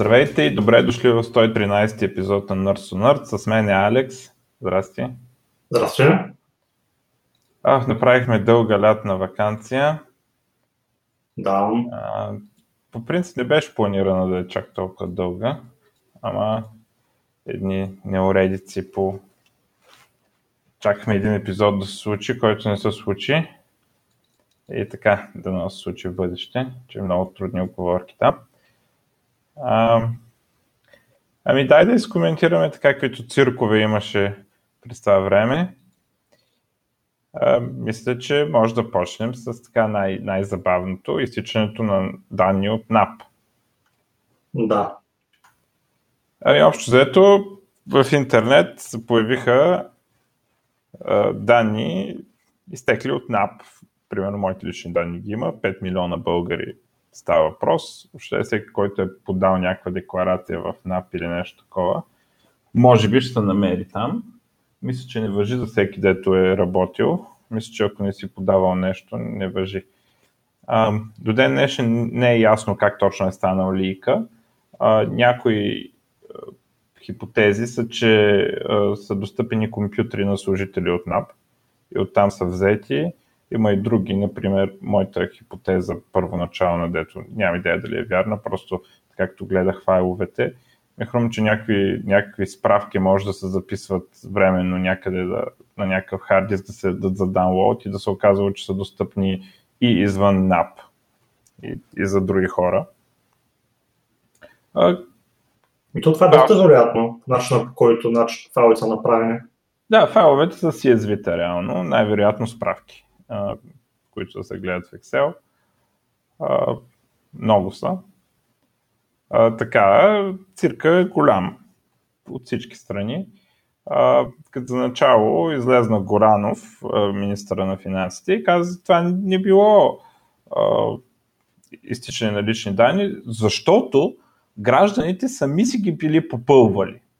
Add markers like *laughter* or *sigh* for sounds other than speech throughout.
Здравейте и добре дошли в 113 епизод на Nurse Nerd. С мен е Алекс. Здрасти. Здрасти. А, направихме дълга лятна вакансия. Да. А, по принцип не беше планирана да е чак толкова дълга, ама едни неуредици по... Чакахме един епизод да се случи, който не се случи. И така, да не се случи в бъдеще, че е много трудни оговорки там. А, ами дай да изкоментираме така, като циркове имаше през това време. А, мисля, че може да почнем с така най- най-забавното изтичането на данни от НАП. Да. Ами общо заето в интернет се появиха а, данни изтекли от НАП. Примерно моите лични данни ги има, 5 милиона българи става въпрос. Въобще всеки, който е подал някаква декларация в НАП или нещо такова, може би ще се намери там. Мисля, че не въжи за всеки, дето е работил. Мисля, че ако не си подавал нещо, не въжи. А, до ден днешен не е ясно как точно е станал лийка. А, някои хипотези са, че а, са достъпени компютри на служители от НАП и оттам са взети има и други, например, моята хипотеза първоначална, дето нямам идея дали е вярна, просто както гледах файловете, ме хрум, че някакви, някакви справки може да се записват временно някъде да, на някакъв хард диск да се дадат за download и да се оказва, че са достъпни и извън NAP и, и за други хора. А, и то това е доста вероятно, начинът по който начин, файлите са направени. Да, файловете са CSV-та реално, най-вероятно справки които да се гледат в Excel. много са. така, цирка е голям от всички страни. като за начало излезна Горанов, министъра на финансите, и каза, това не било изтичане на лични данни, защото гражданите сами си ги били попълвали. *laughs*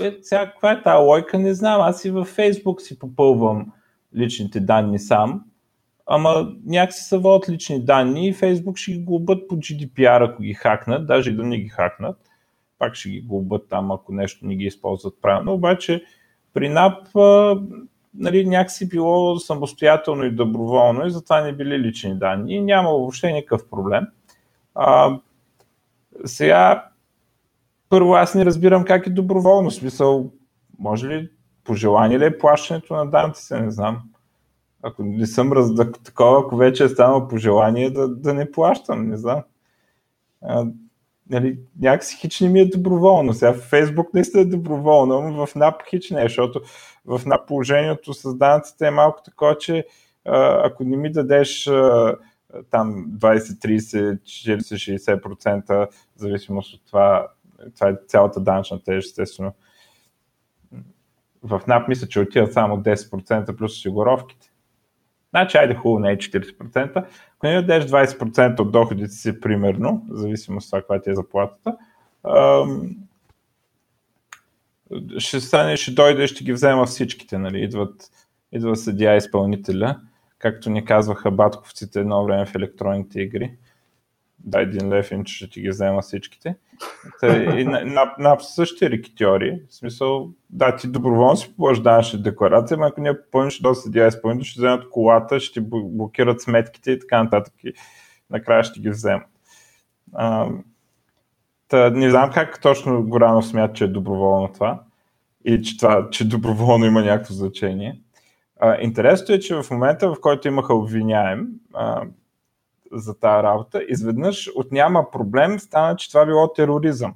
Е, сега, каква е тази лойка, не знам. Аз и във Фейсбук си попълвам личните данни сам, ама някакси са водят лични данни и Facebook ще ги глобат по GDPR, ако ги хакнат, даже и да не ги хакнат, пак ще ги глобат там, ако нещо не ги използват правилно. Обаче при NAP нали, някакси било самостоятелно и доброволно и затова не били лични данни и няма въобще никакъв проблем. А, сега, първо аз не разбирам как е доброволно, смисъл, може ли по желание ли е плащането на данъците, не знам. Ако не съм раз... такова, ако вече е станало по желание да, да не плащам, не знам. А, нали, някакси хич не ми е доброволно. Сега в Фейсбук наистина е доброволно, но в НАП хич не е, защото в НАП положението с данъците е малко такова, че ако не ми дадеш там 20, 30, 40, 60%, в зависимост от това, това е цялата данъчна тежест, естествено, в НАП мисля, че отиват само 10% плюс осигуровките. Значи, айде хубаво, не е 40%. Ако не дадеш 20% от доходите си, примерно, в зависимост от това, каква ти е заплатата, ще стане, ще дойде и ще ги взема всичките. Нали? Идват, идва съдия изпълнителя, както ни казваха батковците едно време в електронните игри дай един лев, иначе ще ти ги взема всичките. Та, и на, на, на същите рекетьори, в смисъл, да, ти доброволно си полождаваш декларация, но ако не попълниш до съдия изпълнител, ще вземат колата, ще ти блокират сметките и така нататък. И накрая ще ги вземат. А, та, не знам как точно Горанов смята, че е доброволно това и че, това, че доброволно има някакво значение. Интересното е, че в момента, в който имаха обвиняем, а, за тази работа, изведнъж от няма проблем стана, че това било тероризъм.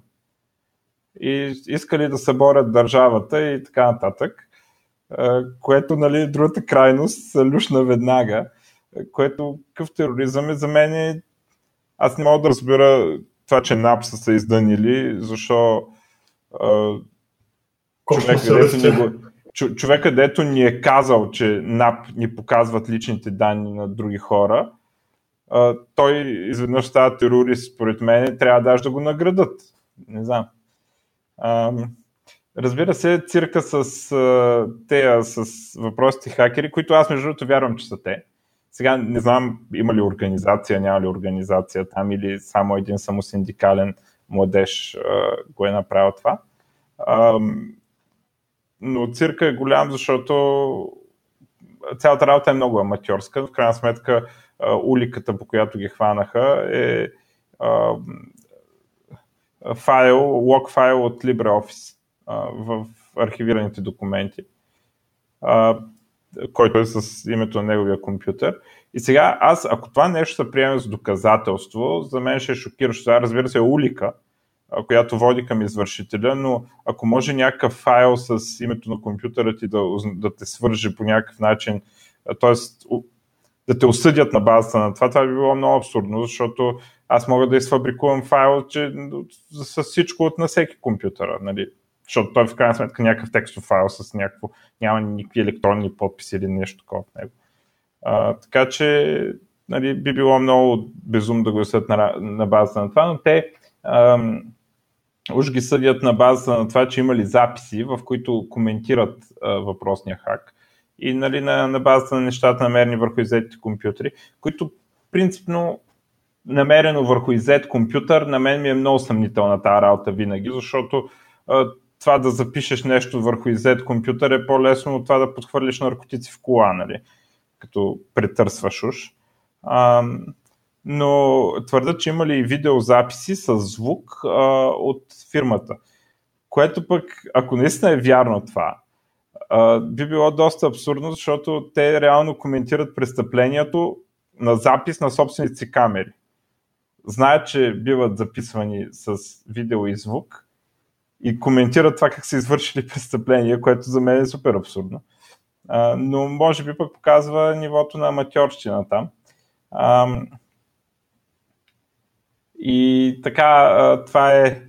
И искали да съборят държавата и така нататък, което, нали, другата крайност се люшна веднага, което какъв тероризъм е за мен е... Аз не мога да разбера това, че НАП са се изданили, защо човек, дето ни го, човека, дето ни е казал, че НАП ни показват личните данни на други хора, а, той изведнъж става терорист, според мен, трябва даже да го наградат. Не знам. А, разбира се, цирка с тея, с въпросите хакери, които аз между другото вярвам, че са те. сега не знам има ли организация, няма ли организация там или само един самосиндикален младеж а, го е направил това. А, но цирка е голям, защото цялата работа е много аматьорска. В крайна сметка уликата, по която ги хванаха е файл, лог файл от LibreOffice в архивираните документи, който е с името на неговия компютър. И сега аз, ако това нещо се приеме с доказателство, за мен ще е шокиращо. Това разбира се е улика, която води към извършителя, но ако може някакъв файл с името на компютъра ти да, да те свържи по някакъв начин, т.е. да те осъдят на базата на това, това би било много абсурдно, защото аз мога да изфабрикувам файл че, с всичко от на всеки компютъра, нали? защото той в крайна сметка някакъв текстов файл с някакво, няма никакви електронни подписи или нещо такова в него. А, така че нали, би било много безумно да го съдят на, на базата на това, но те ам, уж ги съдят на базата на това, че имали записи, в които коментират а, въпросния хак и нали, на, на базата на нещата намерени върху иззетите компютри, които принципно намерено върху иззет компютър, на мен ми е много съмнителна тази работа винаги, защото а, това да запишеш нещо върху иззет компютър е по-лесно от това да подхвърлиш наркотици в кола, нали? като претърсваш уж. А, но твърдят, че имали и видеозаписи с звук а, от фирмата. Което пък, ако наистина е вярно това, би било доста абсурдно, защото те реално коментират престъплението на запис на собствените си камери. Знаят, че биват записвани с видео и звук и коментират това как са извършили престъпления, което за мен е супер абсурдно. А, но може би пък показва нивото на аматьорщина там. А, и така, това е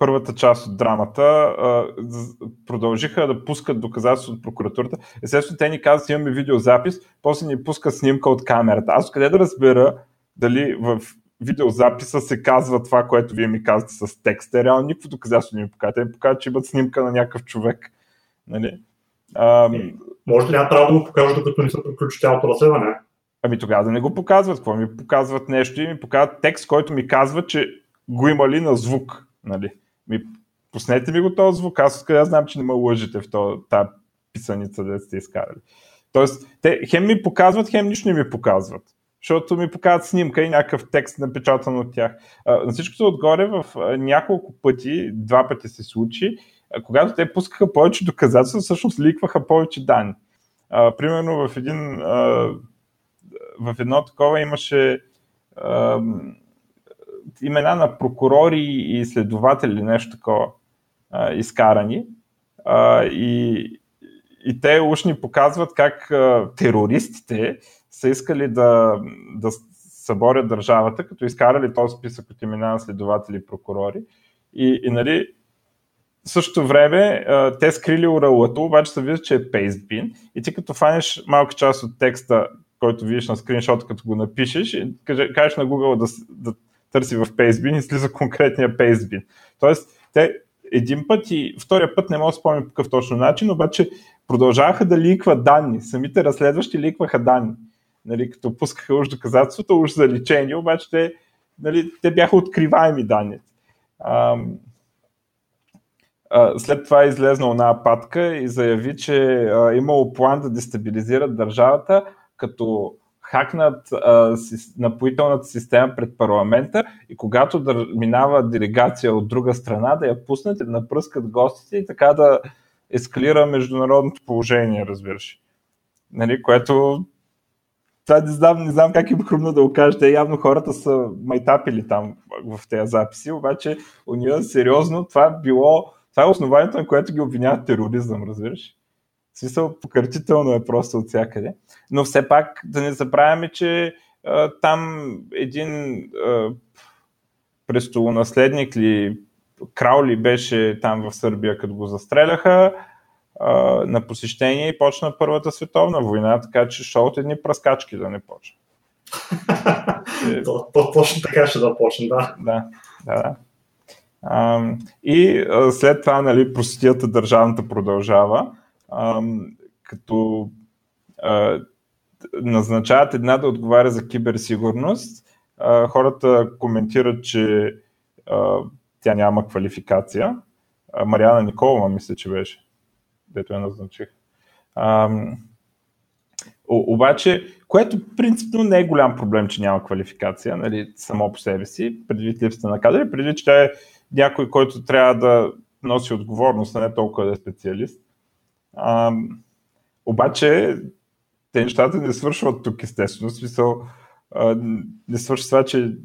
първата част от драмата. Продължиха да пускат доказателства от прокуратурата. Естествено, те ни казват, имаме видеозапис, после ни пускат снимка от камерата. Аз къде да разбера дали в видеозаписа се казва това, което вие ми казвате с текста. Реално никакво доказателство не ми показват. Те ми показват, че имат снимка на някакъв човек. Нали? А, Може ли право да го покажа, докато не се приключи цялото разследване? Ами тогава да не го показват. Какво ми показват нещо и ми показват текст, който ми казва, че го има ли на звук. Нали? Ми, пуснете ми го този звук. Аз откъде знам, че не ме лъжите в тази писаница, да сте изкарали. Тоест, те хем ми показват, хем нищо не ми показват. Защото ми показват снимка и някакъв текст напечатан от тях. На всичкото отгоре в няколко пъти, два пъти се случи, когато те пускаха повече доказателства, всъщност ликваха повече данни. Примерно в един в едно такова имаше имена на прокурори и следователи, нещо такова а, изкарани. А, и, и те уж ни показват как а, терористите са искали да, да съборят държавата, като изкарали този списък от имена на следователи и прокурори. И, и нали, в същото време а, те скрили уралата, обаче се вижда, че е пейстбин и ти като фанеш малка част от текста който видиш на скриншота, като го напишеш, кажеш на Google да, да търси в Pastebin и слиза *laughs* конкретния Pastebin. Тоест, те един път и втория път не мога да спомня по какъв точно начин, обаче продължаваха да ликват данни. Самите разследващи ликваха данни. Нали, като пускаха уж доказателството, уж за лечение, обаче те, нали, те бяха откриваеми данни. Ам, след това е излезна една патка и заяви, че а, имало план да дестабилизират държавата, като хакнат а, си, напоителната система пред парламента и когато да минава делегация от друга страна, да я пуснат и да напръскат гостите и така да ескалира международното положение, разбираш. Нали, което това не знам, не знам как им хрумно да го кажете. Явно хората са майтапили там в тези записи, обаче уния сериозно това било, това е основанието, на което ги обвиняват тероризъм, разбираш смисъл, пократително е просто от всякъде. Но все пак да не забравяме, че а, там един а, престолонаследник ли, крал ли беше там в Сърбия, като го застреляха а, на посещение и почна Първата световна война, така че шоу от едни праскачки да не почне. *laughs* Точно така ще започне, да. Да, да, да. А, и а, след това, нали, просветията държавната продължава като назначават една да отговаря за киберсигурност. Хората коментират, че тя няма квалификация. Мариана Николова, мисля, че беше, дето я назначих. Обаче, което принципно не е голям проблем, че няма квалификация, нали, само по себе си, предвид липсата на кадри, предвид, че тя е някой, който трябва да носи отговорност, а не толкова да е специалист. А, обаче, те нещата не свършват тук, естествено. В смисъл, а, не свършва това, че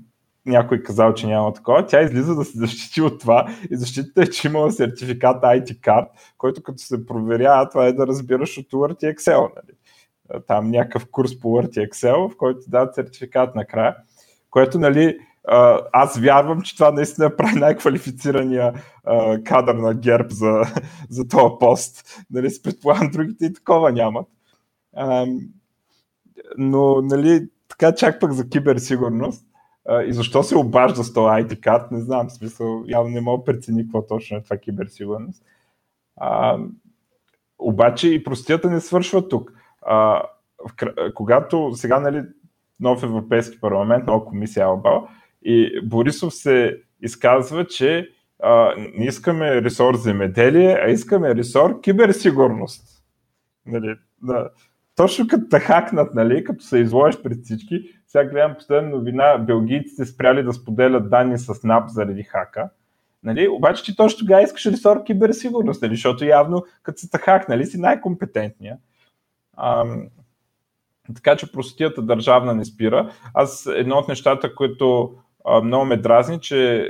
някой казал, че няма такова. Тя излиза да се защити от това и защитата е, че имала сертификат IT card, който като се проверява, това е да разбираш от и Excel. Нали? Там някакъв курс по и Excel, в който дават сертификат накрая, което нали, аз вярвам, че това наистина прави най-квалифицирания кадър на ГЕРБ за, за този пост. Нали, с предполагам, другите и такова нямат. но, нали, така чак пък за киберсигурност. и защо се обажда с този ID карт, не знам, в смисъл, явно не мога да прецени какво точно е това киберсигурност. А, обаче и простията не свършва тук. А, в, когато сега, нали, нов Европейски парламент, нова комисия Албал, и Борисов се изказва, че а, не искаме ресор земеделие, а искаме ресор киберсигурност. Нали, да. Точно като те хакнат, нали, като се изложиш пред всички, сега гледам последна новина, белгийците спряли да споделят данни с НАП заради хака. Нали? Обаче ти точно тогава искаш ресор киберсигурност, нали? защото явно като се хак, нали, си най-компетентния. Ам, така че простията държавна не спира. Аз едно от нещата, много ме дразни, че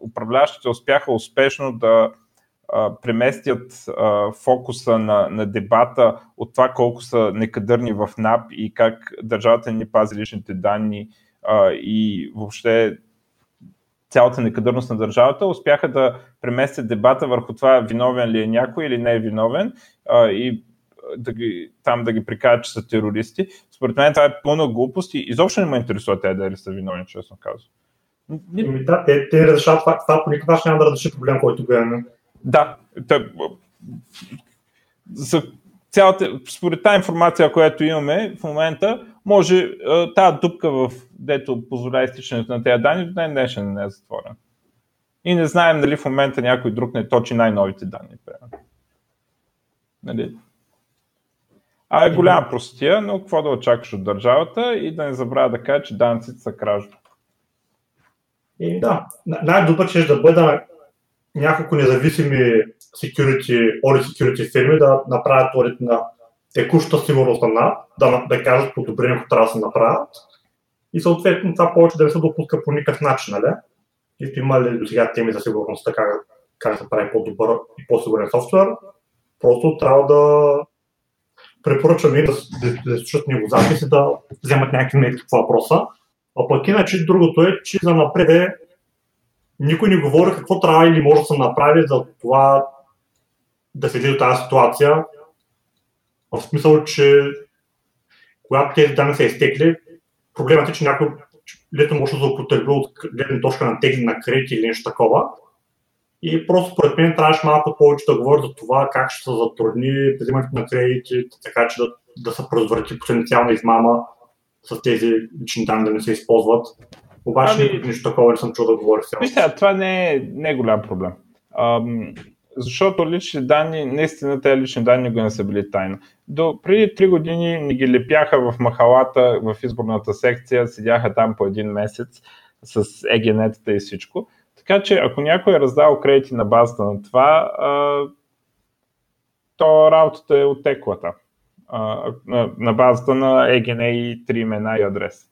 управляващите успяха успешно да преместят фокуса на, на дебата от това колко са некадърни в НАП и как държавата ни пази личните данни и въобще цялата некадърност на държавата, успяха да преместят дебата върху това виновен ли е някой или не е виновен и да ги, там да ги прикажат, че са терористи. Според мен това е пълна глупост и изобщо не ме интересува те дали са виновни, честно казвам. Ами да, те, те разрешават това, това по никакъв начин няма да разреши проблем, който имаме. Да, те, за цялата, според тази информация, която имаме в момента, може тази дупка, в, дето позволява изтичането на тези данни, до ден днешен не е затворена. И не знаем дали в момента някой друг не точи най-новите данни. Нали? А е голяма простия, но какво да очакваш от държавата и да не забравя да кажа, че данците са кражба. И да, най-добър ще да бъда няколко независими security, audit security фирми да направят audit на текущата сигурност на NAP, да, да кажат подобрения, които трябва да се направят и съответно това повече да не се допуска по никакъв начин, нали? И има ли до сега теми за сигурността, как, как се прави по-добър и по-сигурен софтуер, просто трябва да препоръчвам и да, да, да слушат записи, да вземат някакви метки по въпроса. А пък иначе другото е, че за напред е, никой не говори какво трябва или може да се направи за това да се до тази ситуация. В смисъл, че когато тези данни са изтекли, проблемът е, че някой лето може да злоупотреби от гледна точка на тегли на кредит или нещо такова. И просто според мен трябваше малко повече да говоря за това как ще се затрудни взимането на кредити, така че да, да се предотврати потенциална измама с тези лични данни да не се използват. Обаче ами, нищо такова не съм чул да говоря сега. Вижте, това не е, не е голям проблем. Ам, защото лични данни, наистина тези лични данни го не са били тайна. До преди 3 години ни ги лепяха в махалата, в изборната секция, седяха там по един месец с егенетата и всичко. Така че ако някой е раздал кредити на базата на това, а, то работата е отеклата а, на, на базата на EGN и три имена и адрес.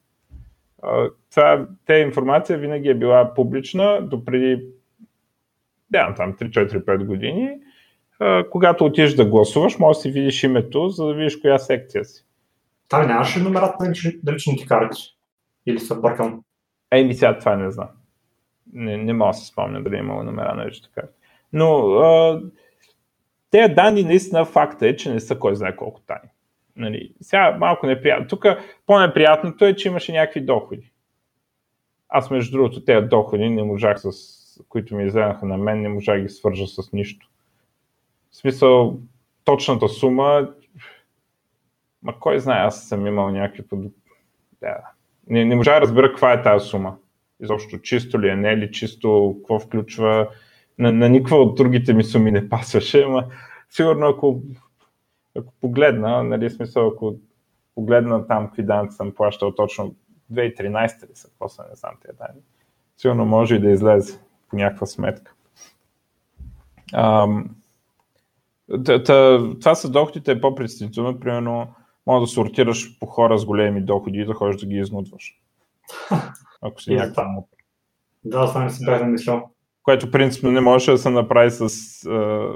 А, това, те информация винаги е била публична до преди да, там 3-4-5 години. А, когато отидеш да гласуваш, може да си видиш името, за да видиш коя секция си. Там нямаше номерата на личните карти? Или са бъркам? Еми сега това не знам не, не мога да се спомня дали е имало номера на личната карта. Но а, тези данни наистина факта е, че не са кой знае колко тайни. Нали, сега малко неприятно. Тук по-неприятното е, че имаше някакви доходи. Аз, между другото, тези доходи не можах с които ми изгледаха на мен, не можах да ги свържа с нищо. В смисъл, точната сума Ма кой знае, аз съм имал някакви под... Да. Не, не можа да разбера каква е тази сума. Изобщо чисто ли е, не е ли чисто, какво включва. На, на никаква от другите ми суми не пасваше, ама сигурно ако, ако погледна, нали, смисъл, ако погледна там какви данъци съм плащал точно 2013 ли са, после не знам тези данни. Сигурно може и да излезе по някаква сметка. Ам, това с доходите е по-представително. Примерно, може да сортираш по хора с големи доходи и да ходиш да ги изнудваш. *laughs* Ако си някакъв Да, това не си бях замислял. Което принципно не може да се направи с а,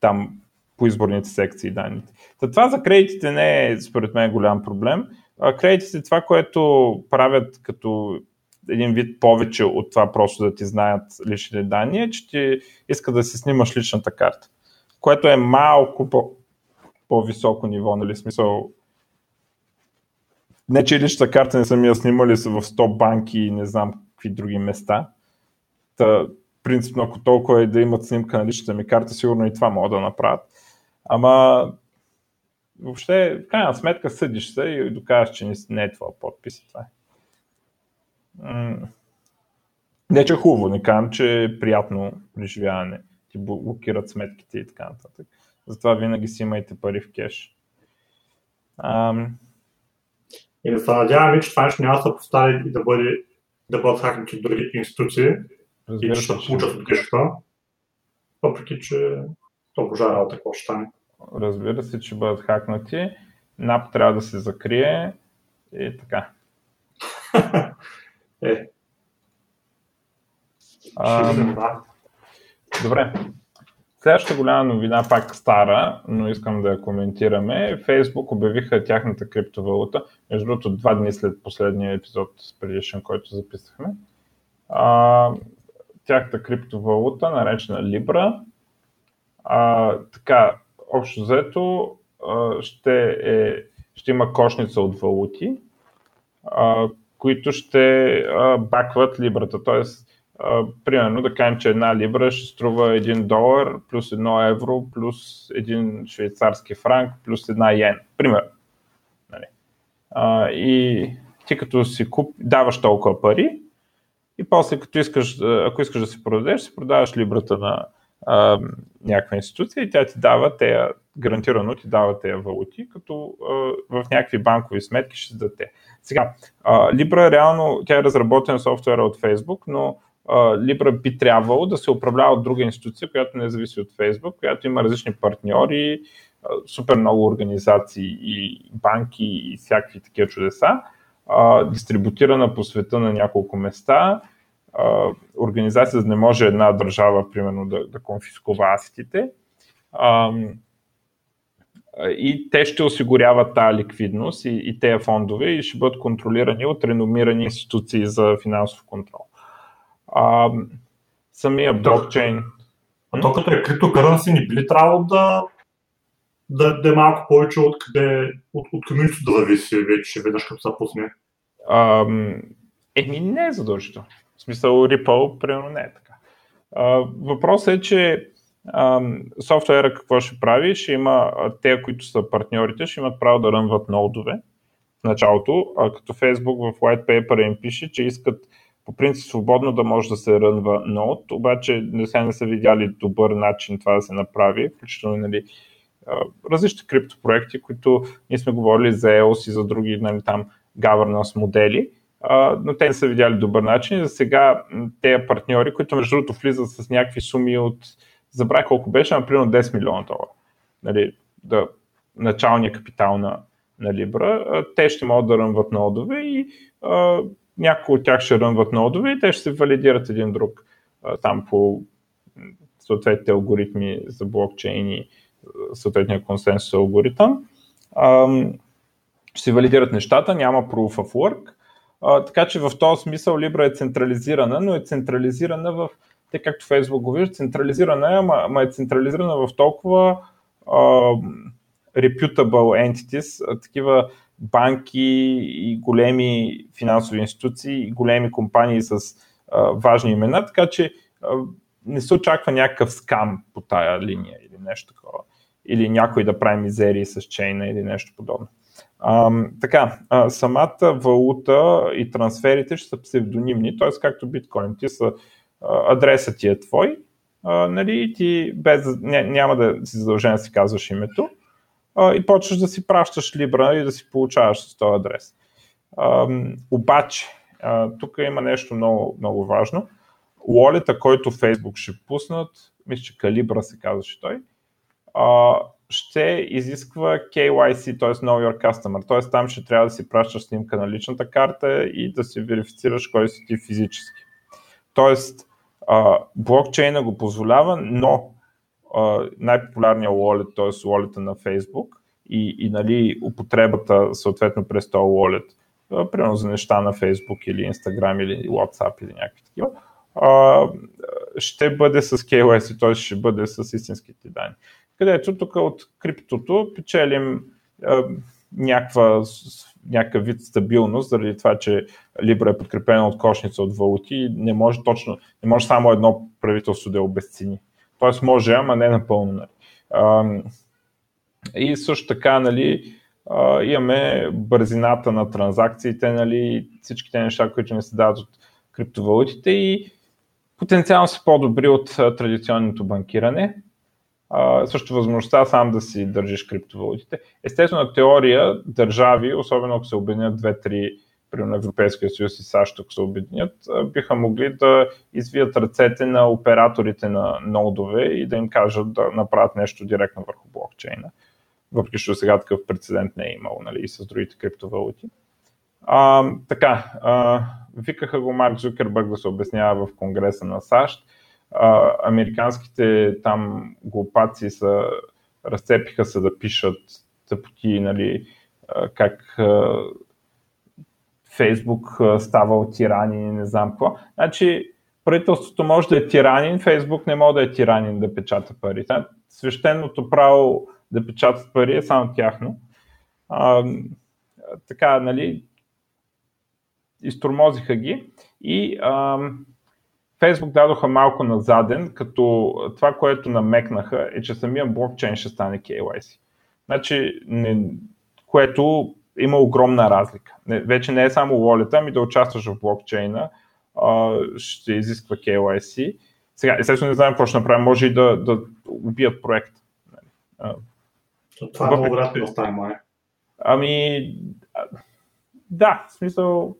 там по изборните секции данните. Та това за кредитите не е според мен голям проблем. А кредитите това, което правят като един вид повече от това просто да ти знаят личните данни, е, че ти иска да си снимаш личната карта, което е малко по, по-високо ниво, нали, смисъл не, че личната карта не са ми я снимали в 100 банки и не знам какви други места. Та, принципно, ако толкова е да имат снимка на личната ми карта, сигурно и това могат да направят. Ама въобще, в крайна сметка, съдиш се и доказваш, че не е това подпис. Това е. Не, че е хубаво, не казвам, че е приятно преживяване. Ти блокират сметките и така нататък. Затова винаги си имайте пари в кеш. Ам... И да се надяваме, че това нещо няма да се повтаря и да, бъде, да бъдат хакнати други институции Разбира и че ще получат от кешата. Въпреки, че то божа работа какво ще стане. Разбира се, че бъдат хакнати. НАП трябва да се закрие и така. *laughs* Е. А, добре. Следващата голяма новина, пак стара, но искам да я коментираме. Фейсбук обявиха тяхната криптовалута, между другото два дни след последния епизод с предишен, който записахме. А, тяхната криптовалута, наречена Libra. А, така, общо взето ще, е, ще има кошница от валути, а, които ще а, бакват либрата. Тоест, примерно да кажем, че една либра ще струва 1 долар плюс 1 евро плюс 1 швейцарски франк плюс една йен. Примерно. Нали. А, и ти като си куп, даваш толкова пари и после като искаш, ако искаш да си продадеш, си продаваш либрата на а, някаква институция и тя ти дава тея, гарантирано ти дава тези валути, като а, в някакви банкови сметки ще даде. Сега, а, Libra реално, тя е разработен софтуера от Facebook, но Libra би трябвало да се управлява от друга институция, която не зависи от Facebook, която има различни партньори, супер много организации и банки и всякакви такива чудеса, дистрибутирана по света на няколко места, организация, за да не може една държава, примерно, да, да конфискува асетите. И те ще осигуряват тази ликвидност и, и тези фондове и ще бъдат контролирани от реномирани институции за финансов контрол. А, самия блокчейн. А то като е криптокърнси, не би ли трябвало да, да, да е малко повече от къде, от, от комьюнитито да зависи вече, веднъж като се пусне? Еми, не е задължително. В смисъл Ripple, примерно не е така. въпросът е, че софтуера какво ще прави? Ще има те, които са партньорите, ще имат право да рънват ноудове в началото, а като Facebook в white paper им пише, че искат по принцип свободно да може да се рънва нод, обаче не са не са видяли добър начин това да се направи, включително нали, различни криптопроекти, които ние сме говорили за EOS и за други нали, там governance модели, но те не са видяли добър начин. За сега тези партньори, които между другото влизат с някакви суми от, забравя колко беше, например 10 милиона долара, нали, да, началния капитал на, на Libra, те ще могат да рънват нодове и някои от тях ще рънват нодове и те ще се валидират един друг там по съответните алгоритми за блокчейн и съответния консенсус алгоритъм. Ще се валидират нещата, няма proof of work, така че в този смисъл Libra е централизирана, но е централизирана в, те както Facebook го вижда, централизирана е, ама, е централизирана в толкова reputable entities, такива банки и големи финансови институции и големи компании с а, важни имена, така че а, не се очаква някакъв скам по тая линия или нещо такова. или някой да прави мизерии с чейна или нещо подобно. А, така, а, самата валута и трансферите ще са псевдонимни, т.е. както биткоин, ти са, адресът ти е твой, а, нали, ти без, ня, няма да си задължен да си казваш името и почваш да си пращаш либра и да си получаваш с този адрес. Обаче, тук има нещо много, много важно. Уолета, който Facebook ще пуснат, мисля, че Калибра се казваше той, ще изисква KYC, т.е. Know Your Customer. Т.е. там ще трябва да си пращаш снимка на личната карта и да си верифицираш кой си ти физически. А, блокчейна го позволява, но най-популярният wallet, т.е. wallet на Facebook и, и нали, употребата съответно през този wallet, примерно за неща на Facebook или Instagram или WhatsApp или някакви такива, ще бъде с KYC, т.е. ще бъде с истинските данни където тук от криптото печелим някаква, някакъв вид стабилност, заради това, че Libra е подкрепена от кошница от валути и не може точно, не може само едно правителство да я обесцени. Тоест може, ама не напълно. Нали. И също така, нали, имаме бързината на транзакциите, нали, всичките неща, които не се дават от криптовалутите и потенциално са по-добри от традиционното банкиране също възможността сам да си държиш криптовалутите. Естествено, теория държави, особено ако се обединят две-три, примерно Европейския съюз и САЩ, ако се обединят, биха могли да извият ръцете на операторите на нодове и да им кажат да направят нещо директно върху блокчейна. Въпреки, че сега такъв прецедент не е имал нали, и с другите криптовалути. А, така, а, викаха го Марк Зукербърг да се обяснява в Конгреса на САЩ а, американските там глупаци са, разцепиха се да пишат тъпоти, нали, как Фейсбук ставал тиранин и не знам какво. Значи, правителството може да е тиранин, Фейсбук не може да е тиранин да печата пари. Свещеното право да печатат пари е само тяхно. А, така, нали, изтормозиха ги и а, Фейсбук дадоха малко назаден, като това, което намекнаха е, че самия блокчейн ще стане KYC. Значи, не, което има огромна разлика. Не, вече не е само wallet, ами да участваш в блокчейна, а, ще изисква KYC. Сега, естествено не знаем какво ще направим, може и да, да убият проект. Това е много да май. Ами, да, в смисъл,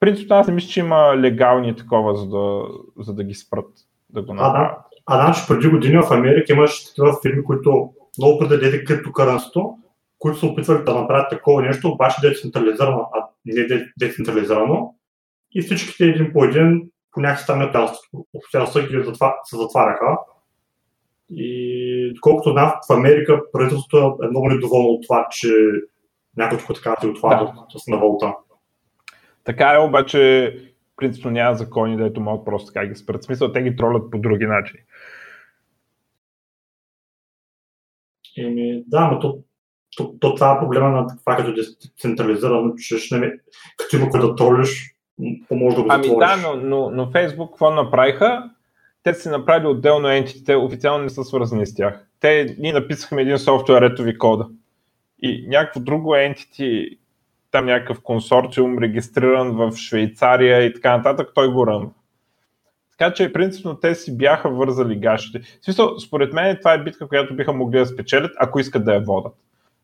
принципно аз не мисля, че има легални такова, за да, за да ги спрат да го направят. А, а, значи преди години в Америка имаш такива фирми, които много предадете криптокаранството, които са опитвали да направят такова нещо, обаче децентрализирано, а не децентрализирано. И всичките един по един по някакви странни обстоятелства ги се затваряха. И колкото знам, в Америка правителството е много недоволно от това, че някой така се отваря да. с на валута. Така е, обаче принципно няма закони, дето могат просто така ги спрат. Смисъл, те ги тролят по други начини. Еми, да, но то, то, то, това е проблема на това, като децентрализирано, че ще не, като има да тролиш, поможе да го Ами да, но, но, но Facebook какво направиха? Те си направили отделно ентитите, официално не са свързани с тях. Те, ние написахме един софтуер, ето ви кода. И някакво друго entity там някакъв консорциум, регистриран в Швейцария и така нататък, той го ръмва. Така че принципно те си бяха вързали гащите. В смисъл, според мен това е битка, която биха могли да спечелят, ако искат да я водат.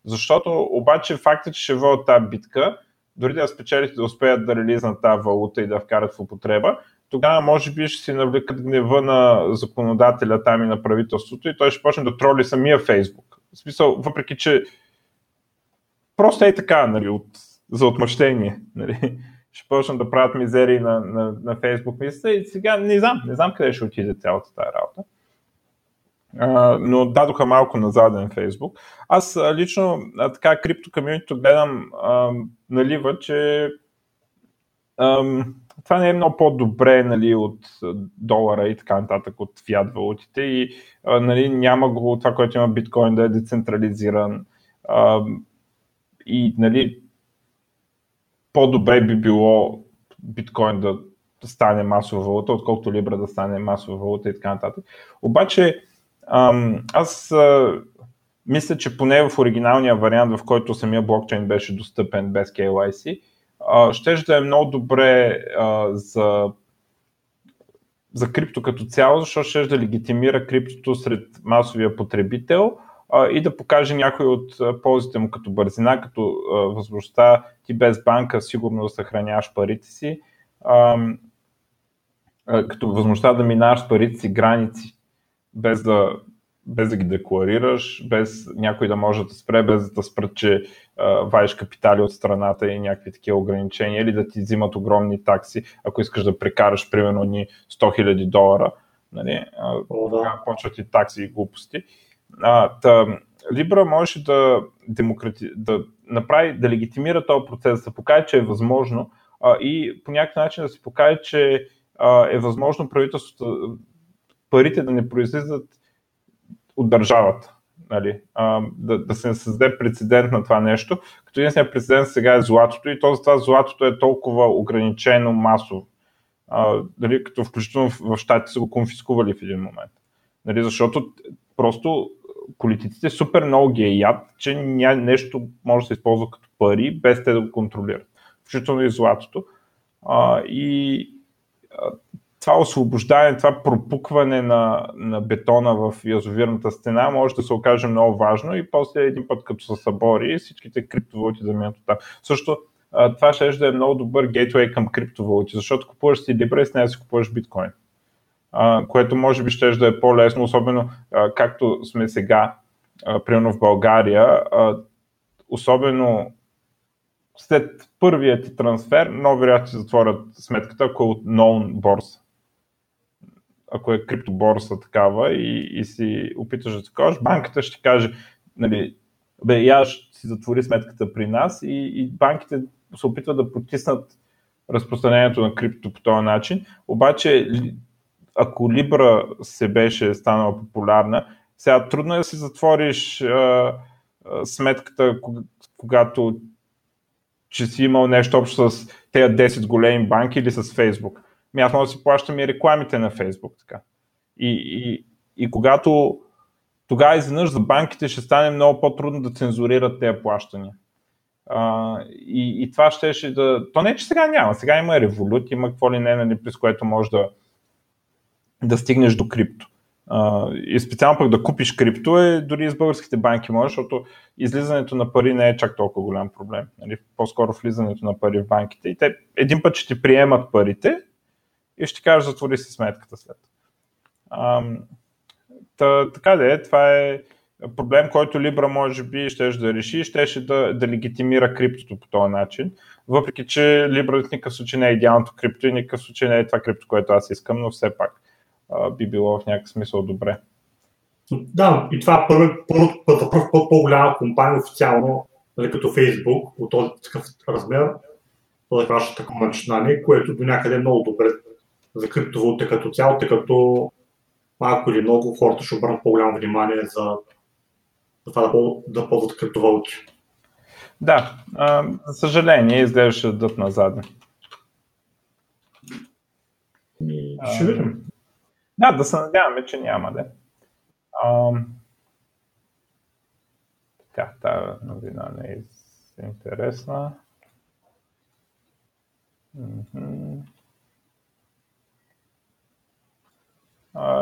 Защото обаче факта, че ще водят тази битка, дори да я спечелят да успеят да релизнат тази валута и да вкарат в употреба, тогава може би ще си навлекат гнева на законодателя там и на правителството и той ще почне да троли самия Фейсбук. В смисъл, въпреки че просто е така, нали, от за отмъщение. Нали? Ще почнат да правят мизерии на, на, на Facebook мисля и сега не знам, не знам къде ще отиде цялата тази работа. Но дадоха малко на заден Facebook. Аз лично така крипто комьюнито гледам налива, че това не е много по-добре нали, от долара и така нататък, от фиат валутите и нали, няма го това, което има биткоин да е децентрализиран и нали, по-добре би било биткоин да стане масова валута, отколкото Libra да стане масова валута и така нататък. Обаче, аз мисля, че поне в оригиналния вариант, в който самия блокчейн беше достъпен без KYC, ще да е много добре за, за крипто като цяло, защото ще да легитимира криптото сред масовия потребител и да покаже някои от ползите му като бързина, като възможността ти без банка сигурно да съхраняваш парите си, като възможността да минаваш парите си граници, без да без да ги декларираш, без някой да може да спре, без да спрат, че ваеш капитали от страната и някакви такива ограничения или да ти взимат огромни такси, ако искаш да прекараш примерно ни 100 000 долара. Нали? О, да. Почват и такси и глупости. А, та, Libra можеше да, демократи... да направи, да легитимира този процес, да се покаже, че е възможно а, и по някакъв начин да се покаже, че а, е възможно правителството парите да не произлизат от държавата. Нали, а, да, да се създаде прецедент на това нещо, като единственият прецедент сега е златото и то затова златото е толкова ограничено масово. А, нали, като включително в, щатите са го конфискували в един момент. Нали, защото просто политиците супер много ги е яд, че ня, нещо може да се използва като пари, без те да го контролират. Включително и златото. А, и това освобождане, това пропукване на, на бетона в язовирната стена може да се окаже много важно и после един път като се събори всичките криптовалути да минат там. Също това ще да е много добър гейтвей към криптовалути, защото купуваш си Libra и с нея си купуваш биткоин. което може би ще да е по-лесно, особено както сме сега, примерно в България, особено след първият трансфер, много вероятно ще затворят сметката, ако е от known борса ако е криптоборса такава и, и си опиташ да таковаш, банката ще каже, нали, бе, я ще си затвори сметката при нас и, и банките се опитват да потиснат разпространението на крипто по този начин. Обаче, ако Libra се беше станала популярна, сега трудно е да си затвориш а, а, сметката, когато че си имал нещо общо с тези 10 големи банки или с Facebook. Ми аз мога да си плащам и рекламите на Фейсбук. Така. И, и, и когато тогава изведнъж за банките ще стане много по-трудно да цензурират тези плащания. А, и, и това ще, ще да... То не, че сега няма. Сега има револют, има какво ли не, нали, през което може да, да стигнеш до крипто. А, и специално пък да купиш крипто е дори с българските банки може, защото излизането на пари не е чак толкова голям проблем. Нали? По-скоро влизането на пари в банките. И те един път ще ти приемат парите, и ще кажеш затвори си сметката след. Ам, та, така да е, това е проблем, който Libra може би ще да реши, ще, ще да, да легитимира криптото по този начин. Въпреки, че Libra в никакъв случай не е идеалното крипто и никакъв случай не е това крипто, което аз искам, но все пак а, би било в някакъв смисъл добре. Да, и това е първо, първо, първо, първо по-голяма компания официално, нали, като Facebook, от този такъв размер, да захваща такова начинание, което до някъде е много добре за криптовалута като цяло, тъй като малко или много хората ще обърнат по-голямо внимание за, за това да, да ползват криптовалути. Да, а, за съжаление изглеждаше да дадат назад. ще видим. Да, да се надяваме, че няма да. А, така, тази новина не е интересна.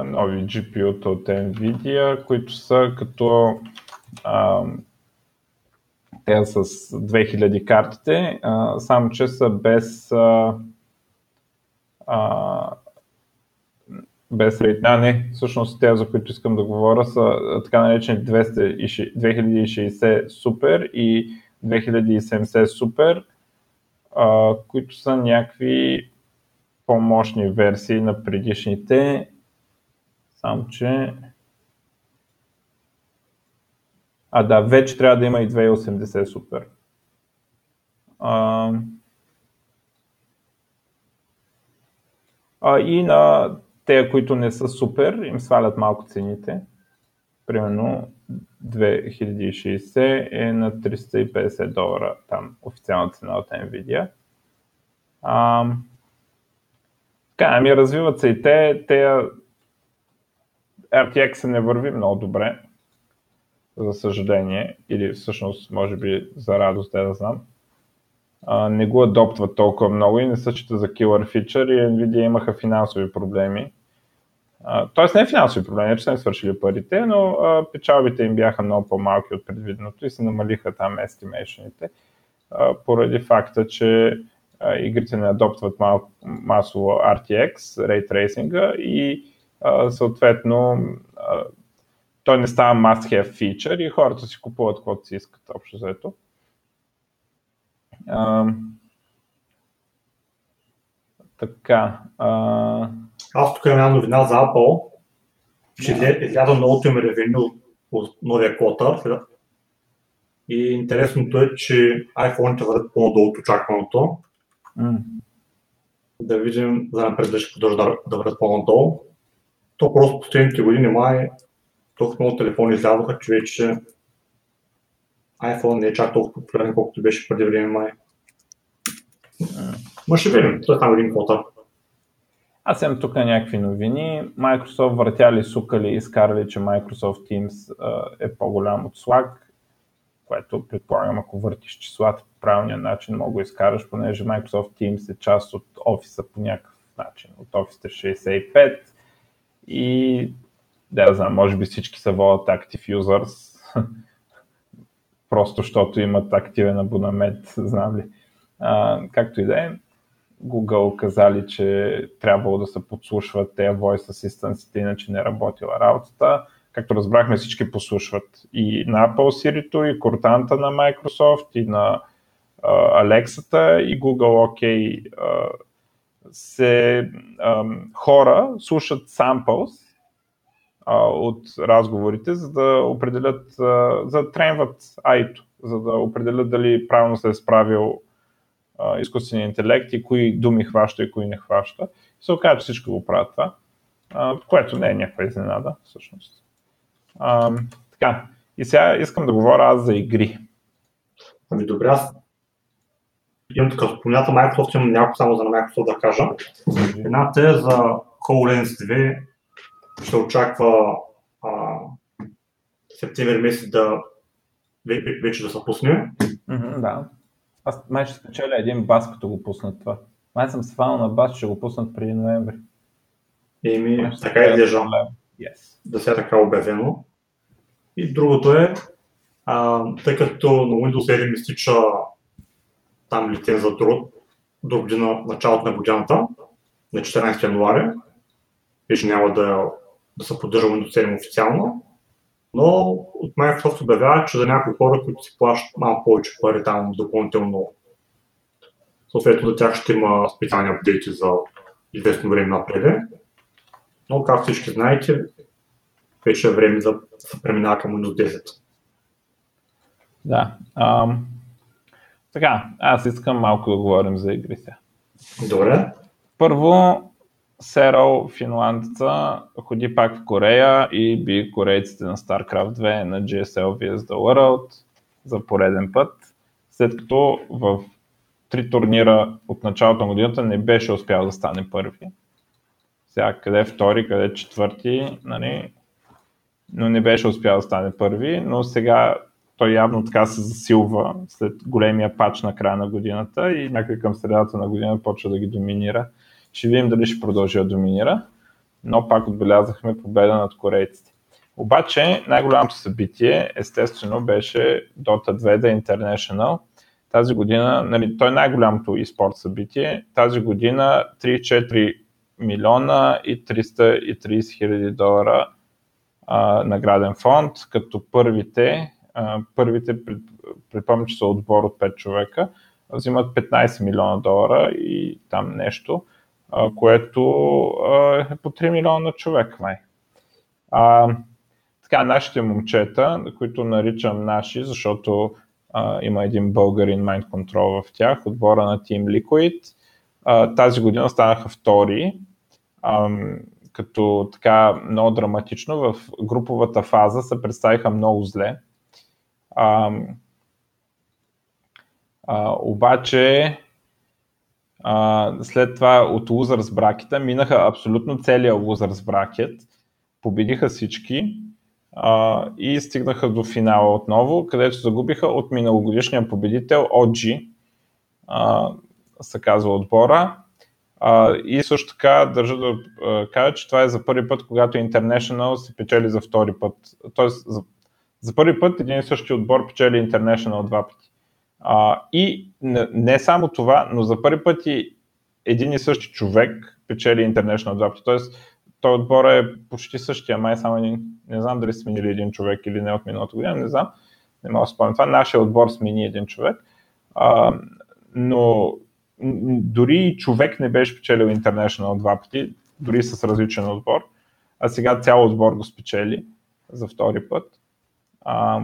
Нови GPU-та от NVIDIA, които са като а, те с 2000 картите, а, само че са без а, а, без рейт. А, не, всъщност те, за които искам да говоря, са така наречени 2060 супер и 2070 супер, които са някакви по-мощни версии на предишните само, че... А, да, вече трябва да има и 280 супер. А, а, и на те, които не са супер, им свалят малко цените. Примерно 2060 е на 350 долара там официална цена от Nvidia. А, така, ами развиват се и те, те RTX не върви много добре. за съжаление, или всъщност, може би, за радост, да знам. А, не го адоптват толкова много и не са чета за killer feature и Nvidia имаха финансови проблеми. тоест не финансови проблеми, че са не свършили парите, но а, печалбите им бяха много по-малки от предвиденото и се намалиха там естимейшените, поради факта, че игрите не адоптват мал, масово RTX, Tracing и а, съответно а, той не става must-have feature и хората си купуват каквото си искат общо заето. А, така. А... Аз тук имам новина за Apple, че yeah. изляза новото им ревеню от новия квотър. И интересното е, че iPhone-ите върват по-надолу от очакваното. Mm. Да видим за напред да ще продължат да, да върват по-надолу. То просто последните години май толкова много телефони излязоха, че вече iPhone не е чак толкова популярен, колкото беше преди време май. Ма ще видим, е там един квота. Аз имам тук някакви новини. Microsoft въртяли, сукали изкарали, че Microsoft Teams е по-голям от Slack, което предполагам, ако въртиш числата по правилния начин, мога да изкараш, понеже Microsoft Teams е част от офиса по някакъв начин, от Office 365 и да, знам, може би всички са водят Active Users, *laughs* просто защото имат активен абонамент, знам ли. А, както и да е, Google казали, че трябвало да се подслушват тези voice assistants, иначе не работила работата. Както разбрахме, всички послушват и на Apple Siri, и Cortana на Microsoft, и на Alexa и Google OK се, um, хора слушат samples от разговорите, за да определят, за да тренват АИТО, за да определят дали правилно се е справил изкуствения интелект и кои думи хваща и кои не хваща. И се оказа, че всичко го правят това, което не е някаква изненада, всъщност. А, така, и сега искам да говоря аз за игри. Ами добре, аз имам така спомнята Microsoft, имам няколко само за Microsoft да кажа. Едната е за HoloLens 2, ще очаква а, септември месец да вече да се пусне. Mm-hmm, да. Аз май ще спечеля един бас, като го пуснат това. Май съм свал на бас, ще го пуснат преди ноември. Еми, така е изглежда. Yes. Да се е така обявено. И другото е, а, тъй като на Windows 7 изтича там лиценз за труд до година, началото на годината, на 14 януари, вече няма да да се поддържа Windows 7 официално, но от Microsoft обявява, че за някои хора, които си плащат малко повече пари там допълнително, съответно за тях ще има специални апдейти за известно време напред. Но, както всички знаете, вече е време да се преминава към Windows 10. Да. Така, аз искам малко да говорим за игри сега. Добре. Първо, Серал, финландеца, ходи пак в Корея и би корейците на StarCraft 2 на GSL vs The World за пореден път, след като в три турнира от началото на годината не беше успял да стане първи. Сега къде е втори, къде е четвърти, нали? но не беше успял да стане първи, но сега той явно така се засилва след големия пач на края на годината и някъде към средата на годината почва да ги доминира ще видим дали ще продължи да доминира, но пак отбелязахме победа над корейците. Обаче най-голямото събитие естествено беше Dota 2 The International. Тази година, нали, той е най-голямото e-спорт събитие. Тази година 3-4 милиона и 330 хиляди долара а, награден фонд, като първите, първите предпомням, че са отбор от 5 човека, взимат 15 милиона долара и там нещо което е по 3 милиона човек май. А, така, нашите момчета, които наричам наши, защото а, има един българин Mind Control в тях, отбора на Team Liquid, а, тази година станаха втори, а, като така много драматично в груповата фаза се представиха много зле. А, а, обаче а, след това от Losers бракета минаха абсолютно целият Losers бракет, победиха всички а, и стигнаха до финала отново, където загубиха от миналогодишния победител OG, а, се казва отбора. А, и също така държа да кажа, че това е за първи път, когато International се печели за втори път. Тоест, за, за първи път един и същи отбор печели International два пъти. А, и не, не само това, но за първи път и един и същи човек печели International два пъти. Тоест, той отбор е почти същия, май само един, не знам дали сменили един човек или не от миналата година, не знам, не мога да спомня това. Нашия отбор смени един човек, а, но дори човек не беше печелил International два пъти, дори с различен отбор, а сега цял отбор го спечели за втори път. А,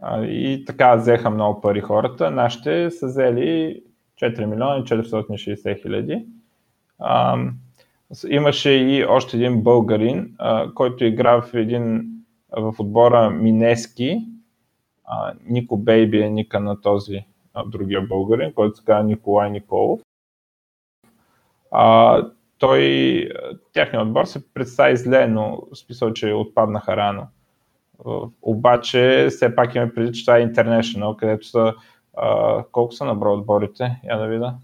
а, и така взеха много пари хората. Нашите са взели 4 милиона и 460 хиляди. Имаше и още един българин, а, който игра в един в отбора Минески. А, Нико Бейби е ника на този а, другия българин, който се казва Николай Николов. А, той, тяхният отбор се представи зле, но в смисъл, че отпаднаха рано. Обаче, все пак има преди, че това е International, където са а, колко са набрал отборите? Я да видя.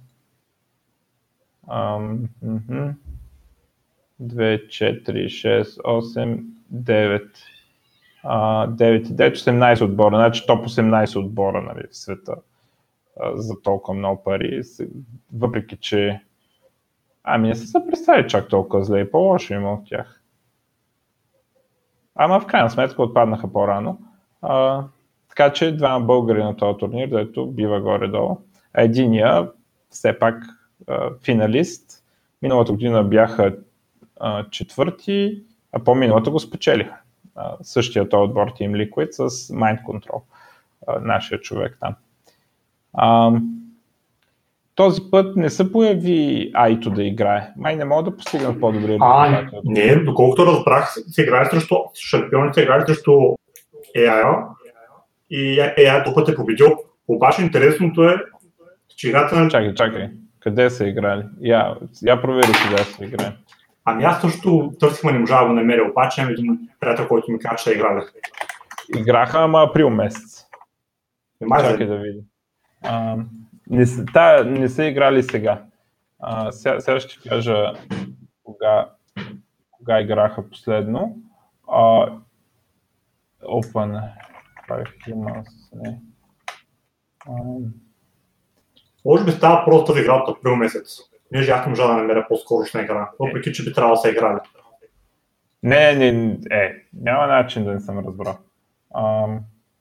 2, 4, 6, 8, 9. 9 и 9, 18 отбора, значи топ 18 отбора нали, в света за толкова много пари, въпреки че ами не са се представили чак толкова зле и по-лошо има от тях. Ама в крайна сметка отпаднаха по-рано. А, така че двама българи на този турнир, дето бива горе-долу. Единия, все пак а, финалист, миналата година бяха а, четвърти, а по-миналата го спечелиха. Същия този отбор Team Liquid с Mind Control, а, нашия човек там. А, този път не се появи Айто да играе. Май не мога да постигнат по-добри резултати. Не, доколкото разбрах, се играе срещу шампионите, се играе срещу AI и AI този път е победил. Обаче интересното е, че играта на... Чакай, чакай. Къде са играли? Я, я провери къде са играли. Ами аз също търсих, не можа да го намеря, обаче имам един приятел, който ми каза, че е играли. Играха, ама април месец. Не Чакай да видим. А, не, та, не са играли сега. А, сега, сега ще кажа кога, кога играха последно. А, Open. Има Може би става просто да игра от април месец. Не, аз не можа да намеря по-скорошна игра, въпреки че би трябвало да се играли. Не, не, е, няма начин да не съм разбрал.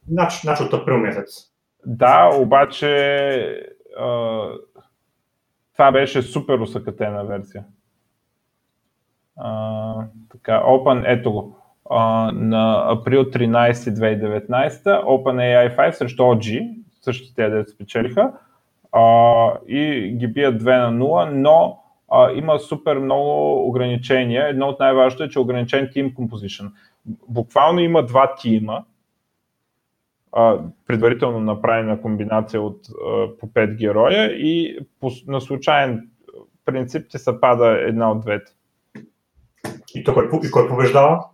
Значи, значи от април месец. Да, обаче а, това беше супер усъкътена версия. А, така, Open, ето го. А, на април 13 2019 OpenAI 5 срещу OG, същите те спечелиха а, и ги бият 2 на 0, но а, има супер много ограничения. Едно от най-важното е, че ограничен Team Composition. Буквално има два тима, а, предварително направена комбинация от а, по 5 героя и по, на случайен принцип ти се пада една от двете. И, кой, и кой побеждава?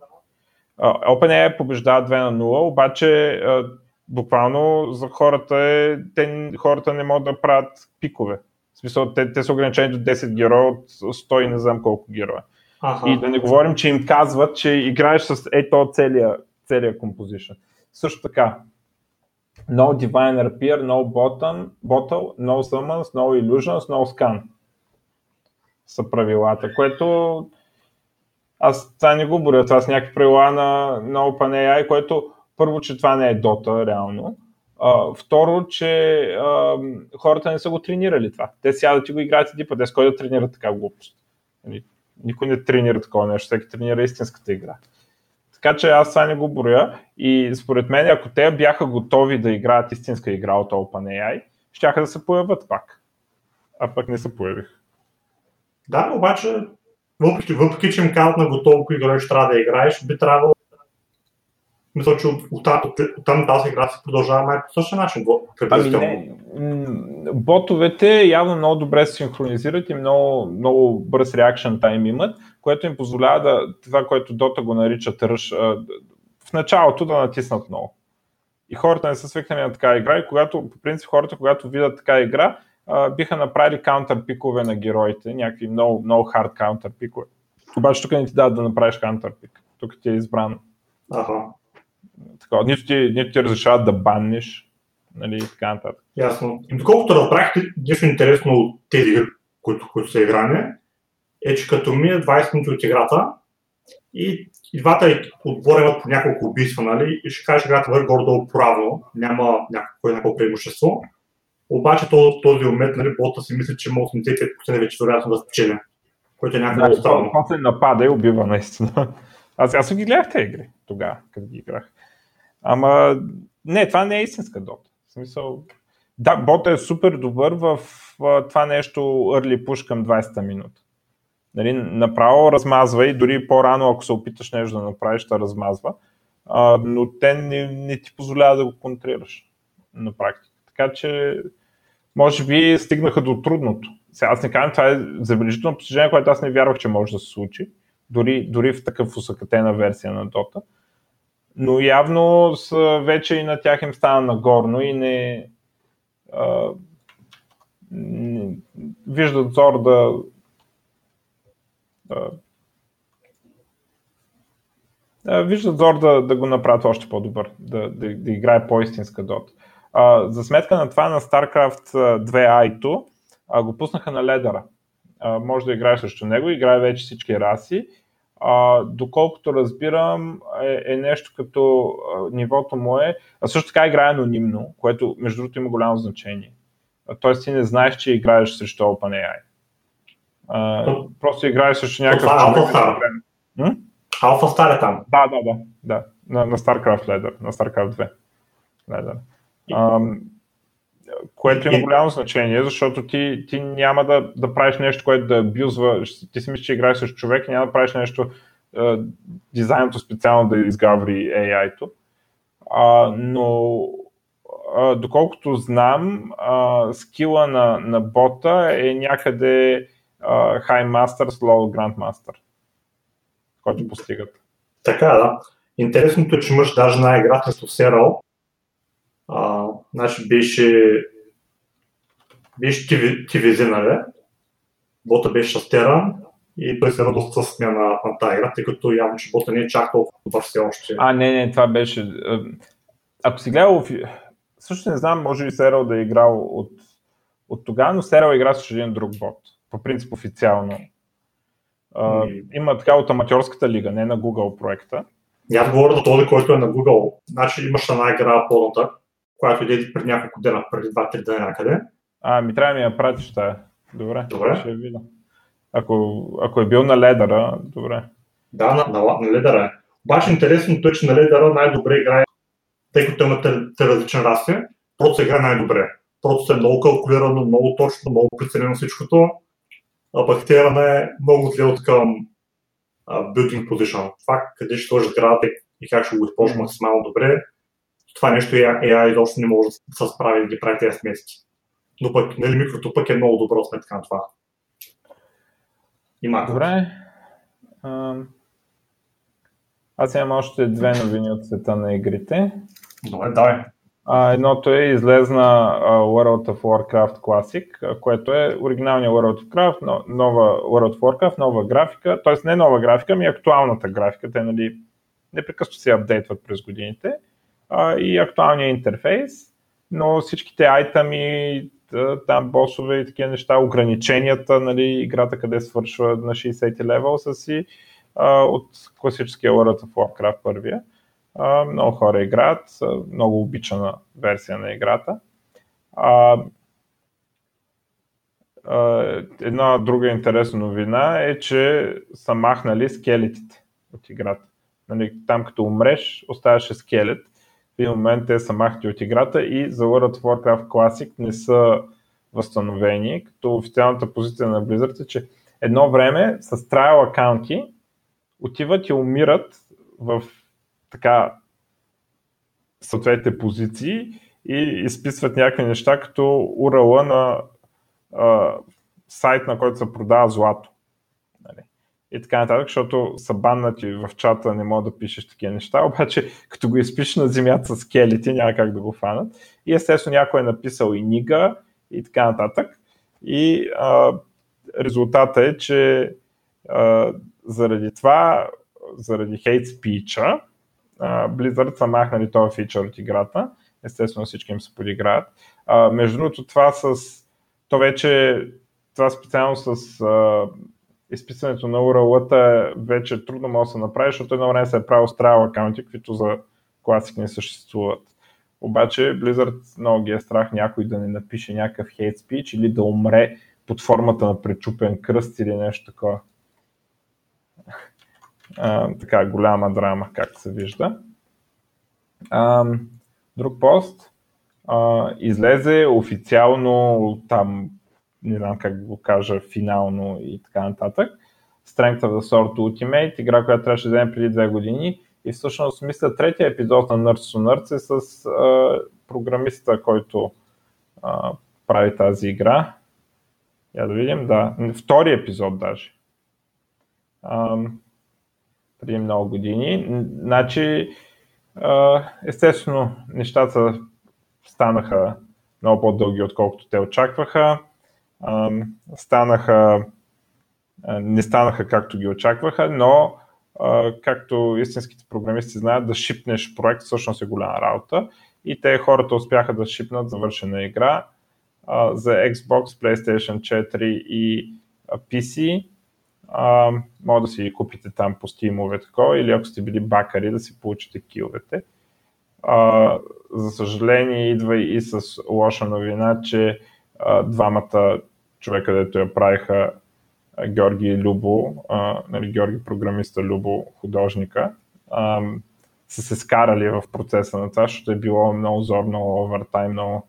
OpenAI побеждава 2 на 0, обаче а, буквално за хората е, те, хората не могат да правят пикове. В смисъл, те, те са ограничени до 10 героя от 100 и не знам колко героя. Ага. И да не говорим, че им казват, че играеш с ето целия, целия композишън. Също така, no divine appear, no bottom, bottle, no summons, no illusions, no scan са правилата, което аз това не го боря, това са някакви правила на, на OpenAI, което първо, че това не е Dota реално, а, второ, че а, хората не са го тренирали това. Те сядат и го играят един път, кой да тренира така глупост. Нали, никой не тренира такова нещо, всеки тренира истинската игра. Така че аз това не го броя и според мен, ако те бяха готови да играят истинска игра от OpenAI, щяха да се появят пак. А пък не се появих. Да, обаче, въпреки, въпреки че им казват на готово кои играеш трябва да играеш, би трябвало мисля, че от, от, от, от там тази игра се продължава май по същия начин. Ами не, ботовете явно много добре се синхронизират и много, много бърз реакшн тайм имат, което им позволява да, това, което Дота го наричат ръж, в началото да натиснат много. И хората не са свикнали на така игра и когато, по принцип, хората, когато видят така игра, биха направили каунтър пикове на героите, някакви много, много хард каунтър пикове. Обаче тук не ти дадат да направиш каунтър пик. Тук ти е избрано. Ага. Така, нито, ти, нито ти разрешават да банниш, нали, и така нататък. Ясно. И доколкото разбрахте, нещо интересно от тези игри, които, които са играни, е, че като мине 20 минути от играта и, и двата отбора имат по няколко убийства, нали, и ще кажеш, играта върви горе-долу правилно, няма някакво, някакво преимущество. Обаче този, този момент, нали, бота си мисли, че може 85% вече вероятно да спечели, което е някакво да, странно. После напада и убива наистина. Аз, аз ги гледах тези игри тогава, като ги играх. Ама не, това не е истинска дота. В смисъл, да, бота е супер добър в, в това нещо early push към 20-та минута. Нали, направо размазва и дори по-рано, ако се опиташ нещо да направиш, ще размазва, а, но те не, не ти позволява да го контрираш на практика. Така че, може би стигнаха до трудното. Сега аз не казвам, това е забележително постижение, което аз не вярвах, че може да се случи, дори, дори в такъв усъкатена версия на Dota но явно са, вече и на тях им стана нагорно и не, а, не виждат зор да виждат зор да, да го направят още по-добър, да, да, да играе по-истинска дот. А, за сметка на това на StarCraft 2 i а, го пуснаха на ледера. А, може да играеш срещу него, играе вече всички раси а, доколкото разбирам, е, е нещо като а, нивото му е, а също така играе анонимно, което между другото има голямо значение. Тоест ти не знаеш, че играеш срещу OpenAI. А, просто играеш срещу някакъв човек. Алфа Стар е там. Да, да, да. да. На, на StarCraft Ladder, на StarCraft 2. Ladder. А, което има голямо значение, защото ти, ти няма да, да правиш нещо, което да абюзва, ти си мислиш, че играеш с човек и няма да правиш нещо е, дизайното специално да изгаври AI-то. А, но а, доколкото знам, а, скила на, на бота е някъде High Master, Low Grandmaster, който постигат. Така, да. Интересното е, че имаш даже на играта с Серал, значи беше, беше ТВЗ, нали? Бота беше шастеран и той се радост с смяна на, на тази игра, тъй като явно, че бота не е чак толкова добър все още. А, не, не, това беше... Ако си гледал... Също не знам, може ли Серал да е играл от, от тогава, но Серал игра с един друг бот. По принцип официално. Uh, има така от аматьорската лига, не на Google проекта. Аз говоря за този, който е на Google. Значи имаш една игра по-нататък, която иде преди няколко дена, преди 2-3 дена някъде. А, ми трябва да ми я пратиш тая. Добре, добре. ще я видя. Ако, ако е бил на ледъра, добре. Да, на, на, на ледъра е. Обаче интересното е, че на ледъра най-добре играе, тъй като има различни раси, просто се играе най-добре. Просто е много калкулирано, много точно, много преценено всичкото, а пък е много зле от към uh, building position. Това къде ще сложи сградата и как ще го използваш максимално добре, това нещо AI изобщо не може да се справи да ги прави тези сметки. Но пък, нали, микрото пък е много добро сметка на това. Има. Добре. Аз имам още две новини от света на игрите. Добре, давай. Едното е излезна World of Warcraft Classic, което е оригиналния World of Warcraft, нова World of Warcraft, нова графика, т.е. не нова графика, ами актуалната графика. Те нали, непрекъснато се апдейтват през годините и актуалния интерфейс, но всичките айтами, там босове и такива неща, ограниченията, нали, играта къде свършва на 60 левел са си от класическия World of Warcraft първия. Много хора играят, много обичана версия на играта. А, една друга интересна новина е, че са махнали скелетите от играта. Нали, там като умреш, оставаше скелет един момент те са махти от играта и за World of Warcraft Classic не са възстановени, като официалната позиция на Blizzard е, че едно време с trial акаунти отиват и умират в така съответните позиции и изписват някакви неща, като URL на а, сайт, на който се продава злато. Нали? И така нататък, защото са баннати в чата, не мога да пишеш такива неща, *laughs* обаче като го изпишеш на земята с келите, няма как да го фанат. И естествено някой е написал и нига и така нататък. И а, резултата е, че а, заради това, заради хейт спича, Blizzard са махнали този фичър от играта. Естествено всички им се подиграят. А, между другото, това с... То вече... Това специално с а, изписването на url вече трудно може да се направи, защото едно време се е правил trial акаунти, които за класик не съществуват. Обаче Blizzard много ги е страх някой да не напише някакъв hate speech или да умре под формата на пречупен кръст или нещо такова. Така голяма драма, както се вижда. А, друг пост. А, излезе официално там, не знам как го кажа, финално и така нататък. Strength of the Sword Ultimate, игра, която трябваше да вземе преди две години. И всъщност, мисля, третия епизод на Nerds to Nerds е с а, програмиста, който а, прави тази игра. Я да видим, да. Втори епизод даже. А, преди много години. Значи, естествено, нещата станаха много по-дълги, отколкото те очакваха. Станаха, не станаха както ги очакваха, но както истинските програмисти знаят, да шипнеш проект всъщност е голяма работа и те хората успяха да шипнат завършена игра за Xbox, PlayStation 4 и PC а, може да си купите там по стимове такова, или ако сте били бакари, да си получите киловете. А, за съжаление, идва и с лоша новина, че а, двамата човека, дето я правиха, Георги Любо, а, нали, Георги програмиста, Любо художника, а, са се скарали в процеса на това, защото е било много зор, много овертайм, много...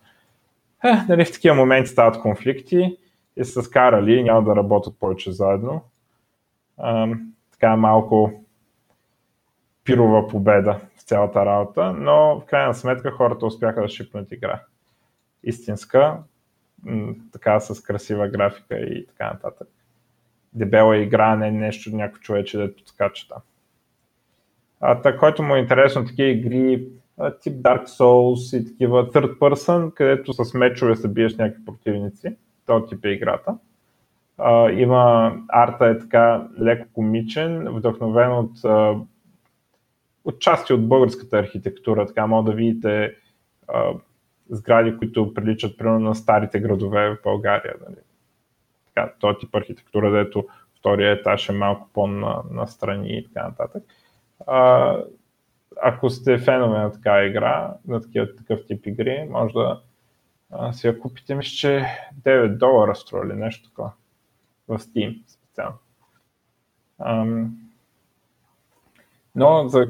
Е, нали, в такива моменти стават конфликти и са скарали и няма да работят повече заедно така малко пирова победа в цялата работа, но в крайна сметка хората успяха да шипнат игра. Истинска, така с красива графика и така нататък. Дебела игра, не нещо, някой човече да скача там. А, та, който му е интересно, такива игри, тип Dark Souls и такива third person, където с мечове се биеш някакви противници. Това тип е играта. А, има арта е така леко комичен, вдъхновен от, от части от българската архитектура. Така може да видите а, сгради, които приличат примерно на старите градове в България. Нали. Така, този тип архитектура, дето втория етаж е малко по-настрани и така нататък. А, ако сте фенове на така игра, на такива, такъв тип игри, може да а, си я купите, мисля, че 9 долара струва нещо такова в Steam специално. Ам, но за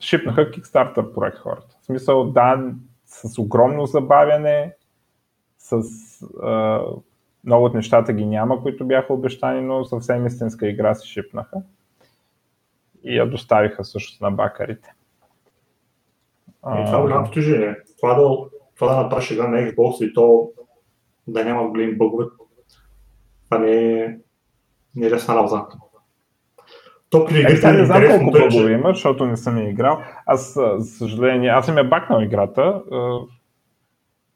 шипнаха Kickstarter проект хората. В смисъл, да, с огромно забавяне, с а, много от нещата ги няма, които бяха обещани, но съвсем истинска игра се шипнаха. И я доставиха също на бакарите. И това е голямо постижение. Това да, това да направиш игра на Xbox и то да няма големи бъгове, това не е, не е работа. То при игрите е, не знам колко бъгове има, защото не съм я играл. Аз, за съжаление, аз съм я бакнал играта.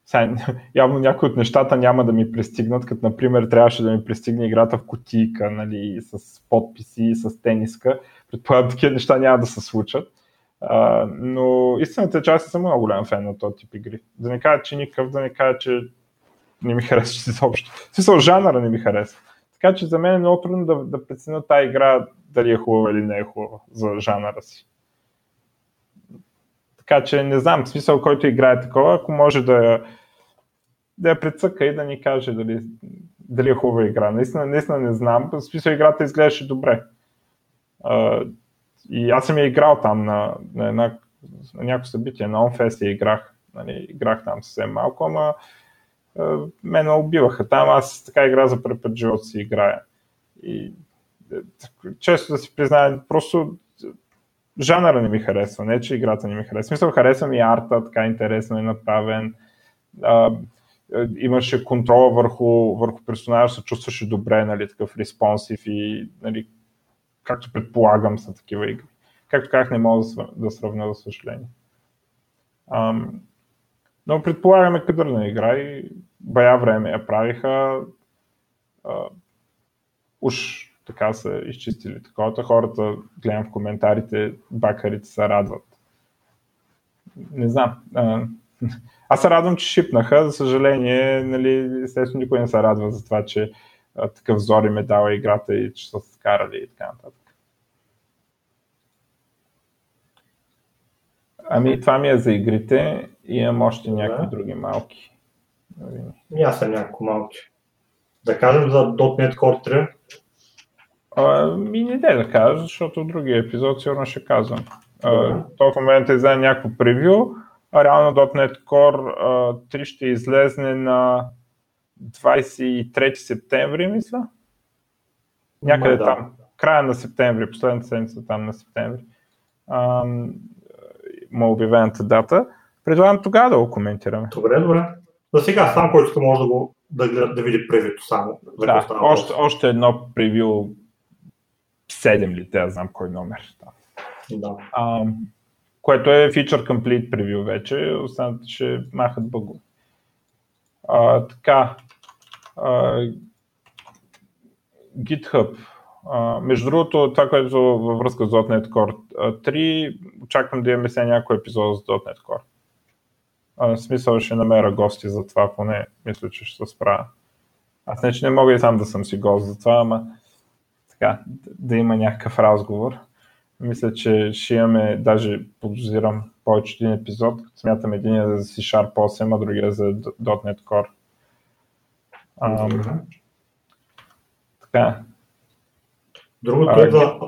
Сега, *laughs* явно някои от нещата няма да ми пристигнат, като например трябваше да ми пристигне играта в кутийка, нали, с подписи, с тениска. Предполагам, такива неща няма да се случат. Uh, но истината е, че аз съм много голям фен на този тип игри. Да не кажа, че никакъв, да не кажа, че не ми харесва *laughs* изобщо. В смисъл, жанъра не ми харесва. Така че за мен е много трудно да, да преценя тази игра дали е хубава или не е хубава за жанъра си. Така че не знам, смисъл, който играе такова, ако може да да я прецъка и да ни каже дали, дали е хубава игра. Наистина, наистина не знам. В смисъл играта изглеждаше добре. Uh, и аз съм я играл там на, на, на, на някакво събитие, на OnFest я играх. Нали, играх там съвсем малко, ама мен убиваха там, аз така игра за първи път живота си играя. И е, често да си призная, просто жанъра не ми харесва, не че играта не ми харесва. Смисъл, харесва ми арта, така интересно е направен. А, имаше контрола върху, върху персонажа, се чувстваше добре, нали, такъв респонсив и нали, както предполагам са такива игри. Както казах, не мога да, сравня, за съжаление. Но предполагаме кадърна игра и бая време я правиха. А, уж така са изчистили таковата. Хората, гледам в коментарите, бакарите се радват. Не знам. А, аз се радвам, че шипнаха. За съжаление, нали, естествено никой не се радва за това, че а, такъв зори ме дава играта и че са се скарали и така нататък. Ами това ми е за игрите. Имам още някакви да. други малки. Аз съм няколко малки. Да кажем за .NET Core 3. А, ми не дай да кажа, защото в другия епизод сигурно ще казвам. А, то в момента излезе някакво превю, а реално .NET Core а, 3 ще излезне на 23 септември, мисля. Някъде да. там. Края на септември, последната седмица там на септември. А, му обявената дата. Предлагам тогава да го коментираме. Добре, добре. За сега сам, който може да, го, да, да види превюто само. Да, още, още едно превю 7 ли, те знам кой номер. Да. да. А, което е Feature Complete превю вече, останалите ще махат бъго. А, така, а, GitHub Uh, между другото, това, което във връзка с .NET Core 3, очаквам да имаме сега някой епизод за .NET Core. В смисъл ще намеря гости за това, поне мисля, че ще се справя. Аз не, че не мога и сам да съм си гост за това, ама така, да има някакъв разговор. Мисля, че ще имаме, даже подозирам повече един епизод, смятам един е за C-Sharp 8, а другия за .NET Core. Um, така, Другото е да...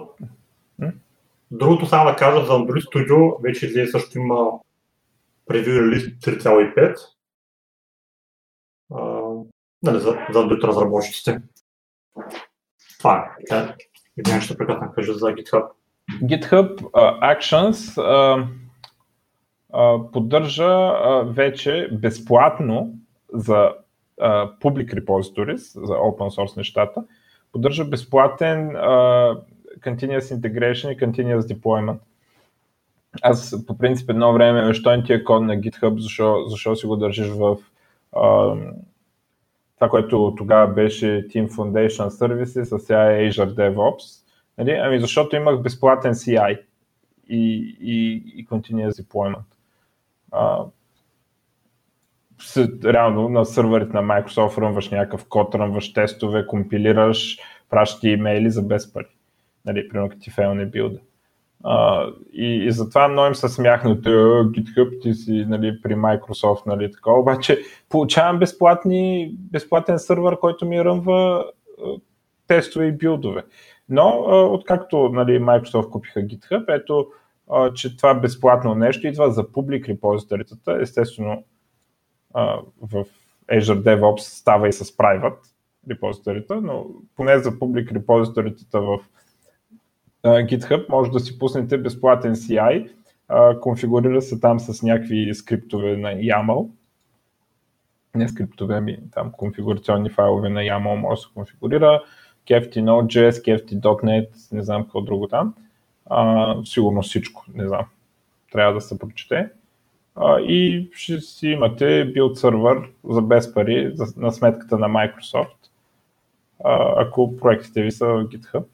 Другото само да кажа за Android Studio, вече излезе също има превю релиз 3.5. нали, за, за Android разработчиците. Това е. Един ще прекъсна кажа за GitHub. GitHub uh, Actions uh, uh, поддържа uh, вече безплатно за uh, Public Repositories, за open source нещата, поддържа безплатен uh, Continuous Integration и Continuous Deployment. Аз по принцип едно време, защо не ти е код на GitHub, защо, защо си го държиш в uh, това, което тогава беше Team Foundation Services, а сега е Azure DevOps. Нали? Ами защото имах безплатен CI и, и, и Continuous Deployment. Uh, реално на сървърите на Microsoft ръмваш някакъв код, ръмваш тестове, компилираш, пращаш имейли за без пари. Нали, примерно като ти фейл билда. И, и затова много им се смяхнат, GitHub ти си нали, при Microsoft, нали, така. обаче получавам безплатни, безплатен сървър, който ми ръмва тестове и билдове. Но uh, откакто нали, Microsoft купиха GitHub, ето, uh, че това безплатно нещо идва за публик репозиторитата, естествено в Azure DevOps става и с private репозиторите, но поне за публик репозиторите в GitHub може да си пуснете безплатен CI, конфигурира се там с някакви скриптове на YAML, не скриптове, ами там конфигурационни файлове на YAML може да се конфигурира, kefti Node.js, kefti .NET, не знам какво друго там. А, сигурно всичко, не знам. Трябва да се прочете а, и ще си имате build сервер за без пари за, на сметката на Microsoft, а, ако проектите ви са в GitHub.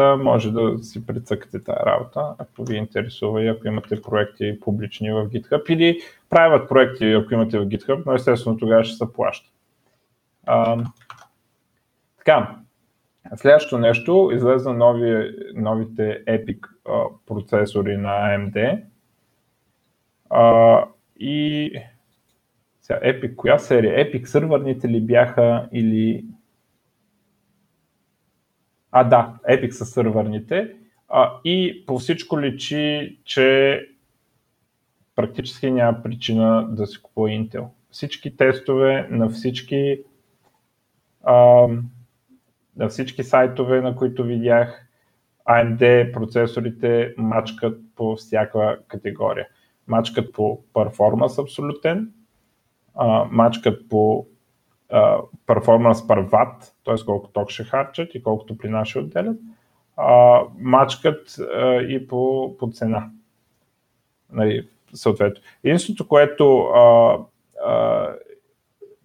Та може да си прецъкате тази работа, ако ви интересува и ако имате проекти публични в GitHub или правят проекти, ако имате в GitHub, но естествено тогава ще се плаща. А, така, следващото нещо, излезна нови, новите Epic а, процесори на AMD, а, и сега, Epic, коя серия? Epic сървърните ли бяха или... А, да, Epic са сървърните. А, и по всичко личи, че практически няма причина да си купува Intel. Всички тестове на всички а, на всички сайтове, на които видях, AMD процесорите мачкат по всяка категория. Мачкат по перформанс абсолютен, мачкат по перформанс per ват, т.е. колко ток ще харчат и колко топлина ще отделят, мачкат и по, по цена. Нали, съответно. Единството, което а, а,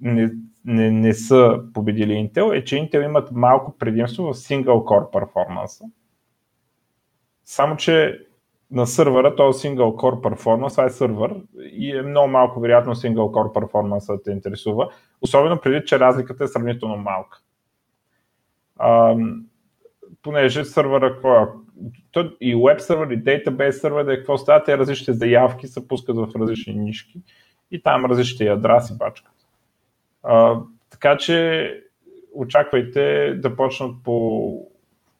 не, не, не са победили Intel, е, че Intel имат малко предимство в single core перформанса. Само, че на сървъра, този single core performance, това е сървър и е много малко вероятно single core performance да те интересува, особено преди, че разликата е сравнително малка. А, понеже сървъра, и веб сервер, и database сервер, да е какво става, те различните заявки се пускат в различни нишки и там различните ядра си бачкат. А, така че очаквайте да почнат по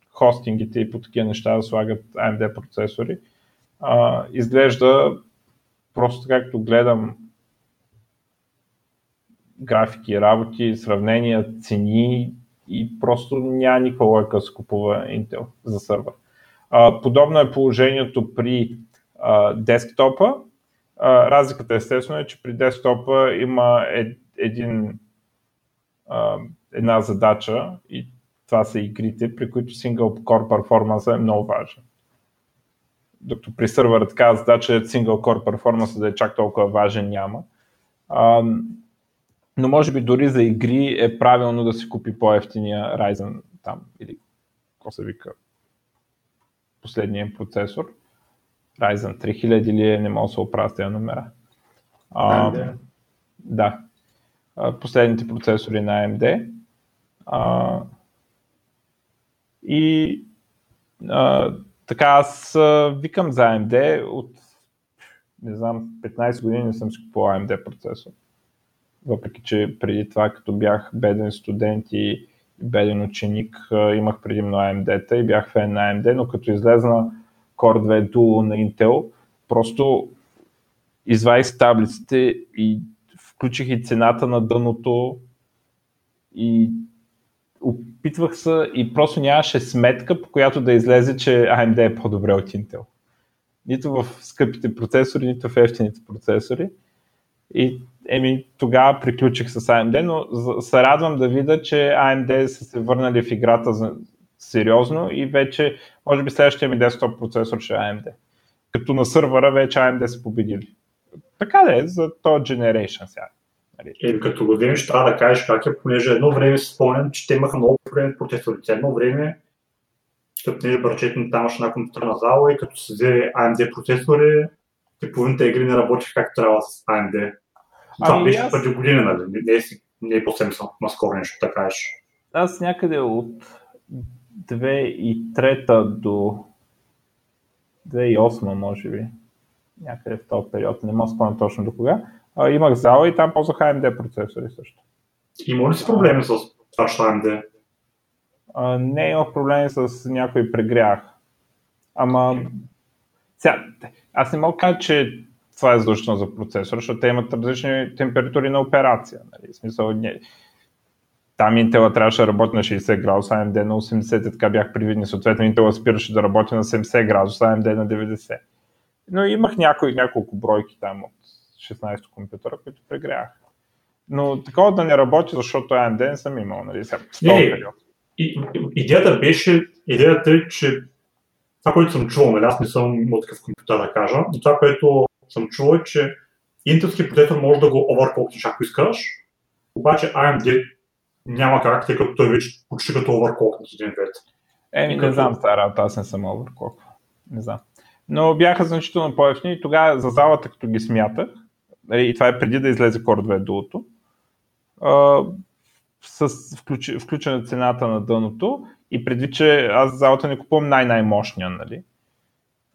хостингите и по такива неща да слагат AMD процесори. А, изглежда просто както гледам графики, работи, сравнения, цени и просто няма никаква лойка да се купува Intel за сървър. Подобно е положението при а, десктопа. А, разликата естествено е, че при десктопа има ед, един, а, една задача и това са игрите, при които single core performance е много важен. Докато при сървъра така задача е single core performance да е чак толкова важен няма. Но може би дори за игри е правилно да си купи по-ефтиния Ryzen там или какво се вика последния процесор. Ryzen 3000 или е, не мога да се оправя с тези номера. А, да. Последните процесори на AMD. А, и а, така аз викам за AMD от не знам, 15 години не съм си купувал AMD процесор. Въпреки, че преди това, като бях беден студент и беден ученик, имах предимно AMD-та и бях фен на AMD, но като излезна Core 2 Duo на Intel, просто извадих таблиците и включих и цената на дъното и опитвах се и просто нямаше сметка, по която да излезе, че AMD е по-добре от Intel. Нито в скъпите процесори, нито в ефтините процесори. И еми, тогава приключих с AMD, но се радвам да видя, че AMD са се върнали в играта за, сериозно и вече, може би следващия ми десктоп процесор ще е AMD. Като на сървъра вече AMD са победили. Така да е, за този generation сега. Е, като го видиш, трябва да кажеш как е, понеже едно време си спомням, че те имаха много проблеми процесори. Едно време, като не бърчето там имаше една компютърна зала и като се взе AMD процесори, те половината игри не работиха както трябва с AMD. Това ами, беше аз... преди години, нали? Не е, не е по-съвсем наскоро нещо, така кажеш. Аз някъде от 2003 до 2008, може би, някъде в този период, не мога спомня точно до кога, а, имах зала и там ползвах AMD процесори също. Има ли си проблеми с това, AMD? А, не имах проблеми с някой прегрях. Ама, сега, аз не мога да кажа, че това е задължително за процесор, защото те имат различни температури на операция. Нали? В смисъл, не... Там Intel трябваше да работи на 60 градуса, AMD на 80, така бях привидни. Съответно Intel спираше да работи на 70 градуса, AMD на 90. Но имах някои, няколко бройки там от 16 компютъра, които прегрях. Но такова да не работи, защото AMD не съм имал, нали, сега, не, и, идеята беше, идеята е, че това, което съм чувал, нали, аз не съм имал такъв компютър да кажа, но това, което съм чувал е, че интелски процесор може да го оверклокнеш, ако искаш, обаче AMD няма как, тъй като той вече почти като оверклокнат един вид. Еми, като... не знам тази работа, аз не съм оверклок. Не знам. Но бяха значително по-ефтини и тогава за залата, като ги смятах, Нали, и това е преди да излезе Core 2 дулото, с включ, включена цената на дъното и преди, че аз залата не купувам най-най-мощния, нали?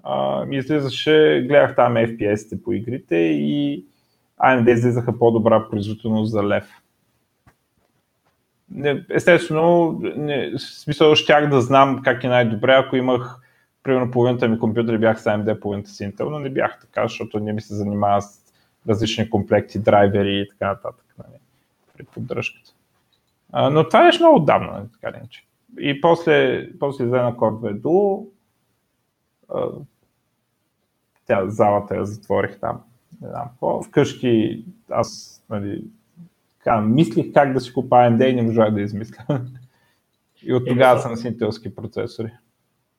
А, излизаше, гледах там FPS-те по игрите и AMD излизаха по-добра производителност за лев. Естествено, не, смисъл щях да знам как е най-добре, ако имах примерно половината ми компютъри бях с AMD, половината с Intel, но не бях така, защото не ми се занимава с различни комплекти, драйвери и така нататък нали, при поддръжката. А, но това беше много отдавна, нали, така не че. И после, после взе на Core 2 Duo, тя залата я затворих там. Не знам какво. Вкъщи аз нали, така, мислих как да си купа AMD и не можах да измисля. И от тогава съм с интелски процесори.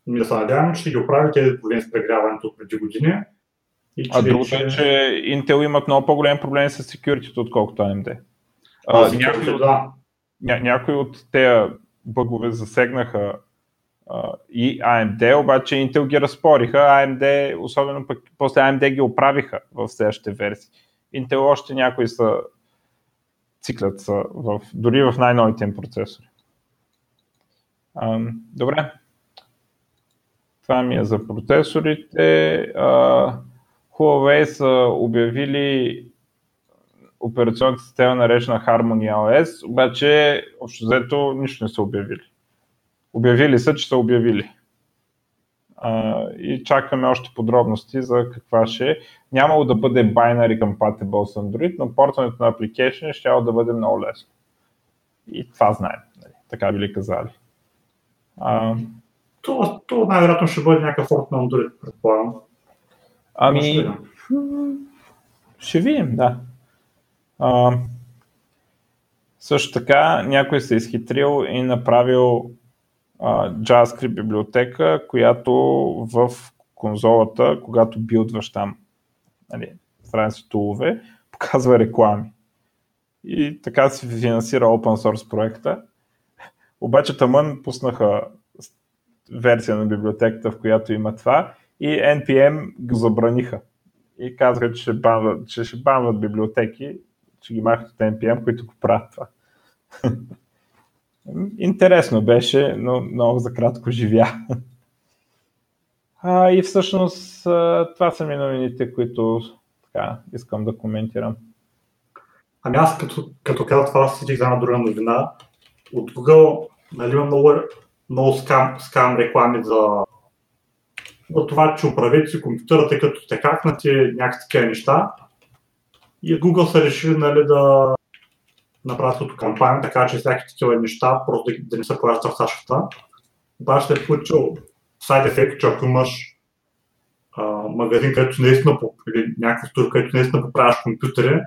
Да се надявам, че ги оправи тези проблеми с прегряването преди години. И че а другото е, че Intel имат много по-големи проблеми с security, отколкото AMD. А, а, някои, да. ня, някои от тези бъгове засегнаха и AMD, обаче Intel ги разпориха, AMD, особено пък после AMD ги оправиха в следващите версии. Intel още някои са циклят са в, дори в най-новите им процесори. Добре. Това ми е за процесорите. А, Huawei са обявили операционната система наречена Harmony OS, обаче общо взето нищо не са обявили. Обявили са, че са обявили. А, и чакаме още подробности за каква ще е. Нямало да бъде binary compatible с Android, но портването на application ще да бъде много лесно. И това знаем. Нали? Така били казали. А, то, то най-вероятно ще бъде някакъв порт на Android, предполагам. Ами, ще видим, да. А, също така, някой се е изхитрил и направил а, JavaScript библиотека, която в конзолата, когато билдваш там нали, страници тулове, *laughs* показва реклами. И така се финансира open source проекта. Обаче тъмън пуснаха версия на библиотеката, в която има това и NPM го забраниха. И казаха, че ще банват, че ще банват библиотеки, че ги махат от NPM, които го правят това. *laughs* Интересно беше, но много за кратко живя. А, и всъщност това са ми новините, които така, искам да коментирам. Ами аз като, като казах това, си за една друга новина. От Google нали, има много, много скам, скам реклами за, за това, че управете си компютъра, тъй като те хакнати някакви такива неща. И Google са решили нали, да направят като кампания, така че всяки такива неща просто да, да не се появят в търсачката. Обаче ще е получил сайд ефект, че ако имаш а, магазин, където наистина, или някакъв стор, където наистина поправяш компютъри,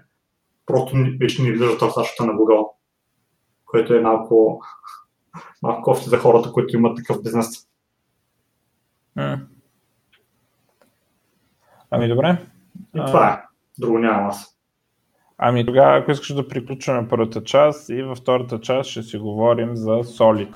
просто вече не влиза в търсачката на Google, което е малко, *laughs* малко кофти за хората, които имат такъв бизнес. Ами добре. И това е. Друго нямам аз. Ами тогава, ако искаш да приключваме първата част и във втората част ще си говорим за Solid.